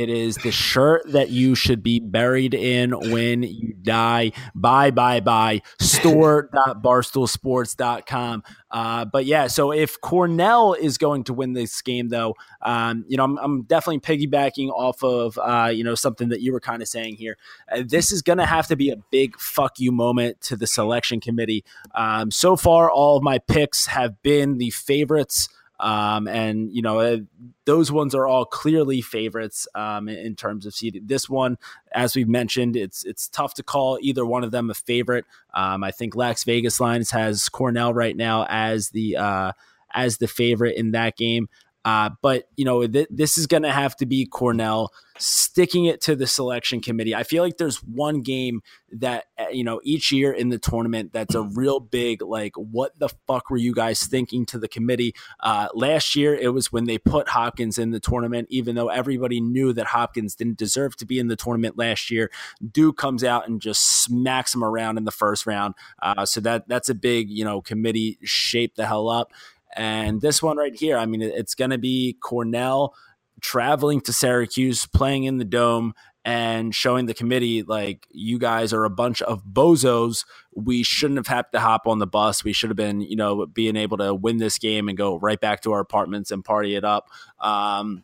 It is the shirt that you should be buried in when you die. Bye, bye, bye. Store.barstoolsports.com. Uh, but yeah, so if Cornell is going to win this game, though, um, you know, I'm, I'm, definitely piggybacking off of, uh, you know, something that you were kind of saying here. Uh, this is going to have to be a big fuck you moment to the selection committee. Um, so far, all of my picks have been the favorites. Um, and you know uh, those ones are all clearly favorites um, in, in, terms of seeding. This one, as we've mentioned, it's it's tough to call either one of them a favorite. Um, I think Lax Vegas Lines has Cornell right now as the uh, as the favorite in that game. Uh, but you know, th- this is going to have to be Cornell sticking it to the selection committee. I feel like there's one game that uh, you know each year in the tournament that's a real big like, what the fuck were you guys thinking to the committee? Uh, last year it was when they put Hopkins in the tournament, even though everybody knew that Hopkins didn't deserve to be in the tournament last year. Duke comes out and just smacks him around in the first round. Uh, so that that's a big you know committee shape the hell up. And this one right here, I mean, it's going to be Cornell traveling to Syracuse, playing in the dome, and showing the committee like you guys are a bunch of bozos. We shouldn't have had to hop on the bus. We should have been, you know, being able to win this game and go right back to our apartments and party it up. Um,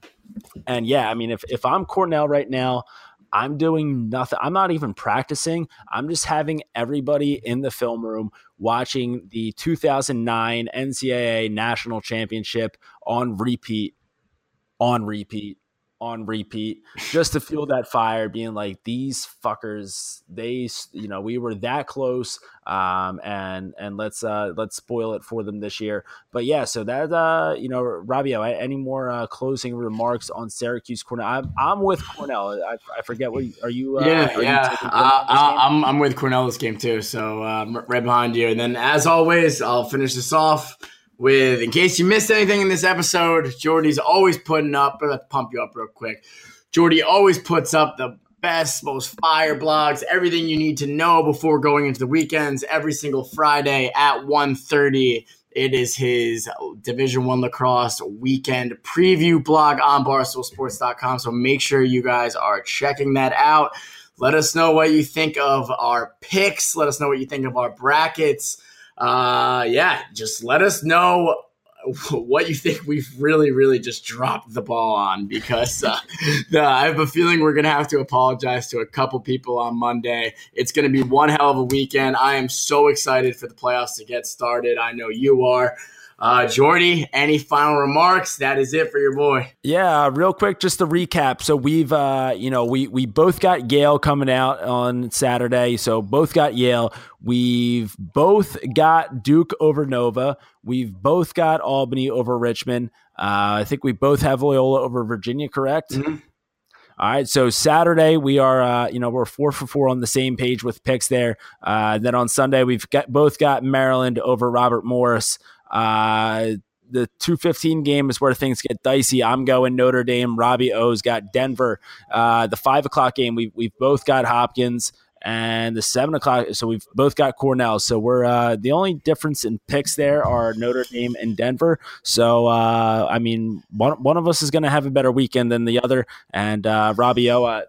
and yeah, I mean, if if I'm Cornell right now, I'm doing nothing. I'm not even practicing. I'm just having everybody in the film room watching the 2009 NCAA National Championship on repeat, on repeat, on repeat just to feel that fire being like these fuckers they you know we were that close um and and let's uh let's spoil it for them this year. But yeah so that uh you know Robbie O any more uh closing remarks on Syracuse Cornell? I'm, I'm with Cornell. I, I forget what are you
uh, yeah are yeah. you uh, I'm, I'm with Cornell this game too so um, right behind you. And then as always I'll finish this off with, in case you missed anything in this episode, Jordy's always putting up, let's pump you up real quick. Jordy always puts up the best, most fire blogs, everything you need to know before going into the weekends every single Friday at 1.30. It is his Division One lacrosse weekend preview blog on barstoolsports.com. So make sure you guys are checking that out. Let us know what you think of our picks. Let us know what you think of our brackets uh, yeah, just let us know what you think we've really, really just dropped the ball on because uh, the, I have a feeling we're going to have to apologize to a couple people on Monday. It's going to be one hell of a weekend. I am so excited for the playoffs to get started. I know you are. Uh, Jordy, any final remarks? That is it for your boy.
Yeah, real quick, just to recap. So we've, uh, you know, we we both got Yale coming out on Saturday. So both got Yale. We've both got Duke over Nova. We've both got Albany over Richmond. Uh, I think we both have Loyola over Virginia. Correct. Mm-hmm. All right, so Saturday we are, uh, you know, we're four for four on the same page with picks there. Uh, then on Sunday we've got both got Maryland over Robert Morris. Uh, the 215 game is where things get dicey. I'm going Notre Dame. Robbie O's got Denver. Uh, the five o'clock game, we, we've both got Hopkins. And the seven o'clock, so we've both got Cornell. So we're uh, the only difference in picks there are Notre Dame and Denver. So uh, I mean, one one of us is going to have a better weekend than the other. And uh, Robbie O, uh,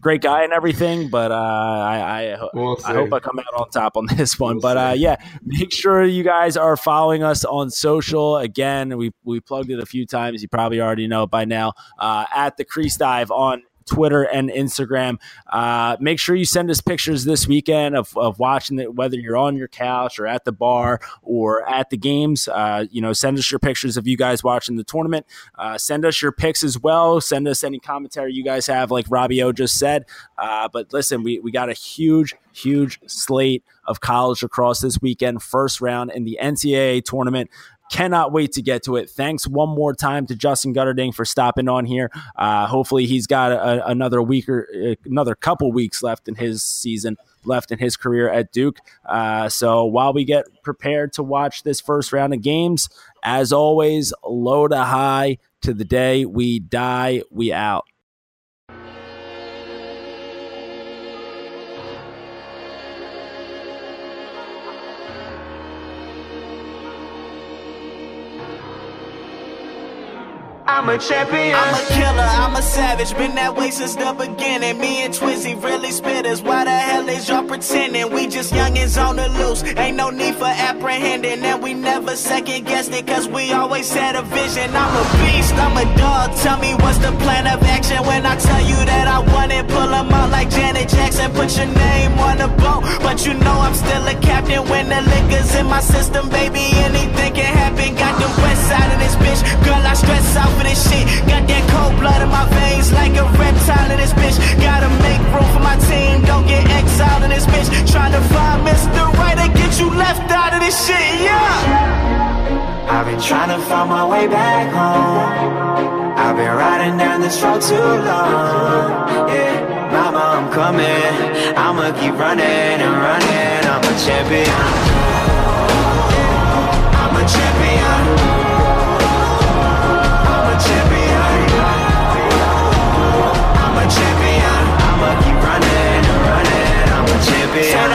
great guy and everything, but uh, I I, we'll I, hope I come out on top on this one. We'll but uh, yeah, make sure you guys are following us on social. Again, we we plugged it a few times. You probably already know it by now. Uh, at the Crease Dive on Twitter and Instagram. Uh, make sure you send us pictures this weekend of, of watching it, whether you're on your couch or at the bar or at the games. Uh, you know, send us your pictures of you guys watching the tournament. Uh, send us your picks as well. Send us any commentary you guys have, like Robbie O just said. Uh, but listen, we, we got a huge, huge slate of college lacrosse this weekend. First round in the NCAA tournament. Cannot wait to get to it. Thanks one more time to Justin Guterding for stopping on here. Uh, hopefully, he's got a, another week or uh, another couple weeks left in his season, left in his career at Duke. Uh, so while we get prepared to watch this first round of games, as always, low to high to the day we die, we out.
I'm a champion. I'm a killer, I'm a savage. Been that way since the beginning. Me and Twizzy really spitters. Why the hell is y'all pretending? We just youngins on the loose. Ain't no need for apprehending. And we never second guessed it, cause we always had a vision. I'm a beast, I'm a dog. Tell me what's the plan of action when I tell you that I want it. Pull them out like Janet Jackson. Put your name on the boat. But you know I'm still a captain when the liquor's in my system, baby. Anything can happen. Got the west side of this bitch. Girl, I stress out for this shit. Got that cold blood in my veins like a reptile in this bitch. Gotta make room for my team, don't get exiled in this bitch. Trying to find Mr. Right and get you left out of this shit, yeah. I've been trying to find my way back home. I've been riding down this road too long. Yeah, mama, I'm coming. I'ma keep running and running. I'm a champion. 집이야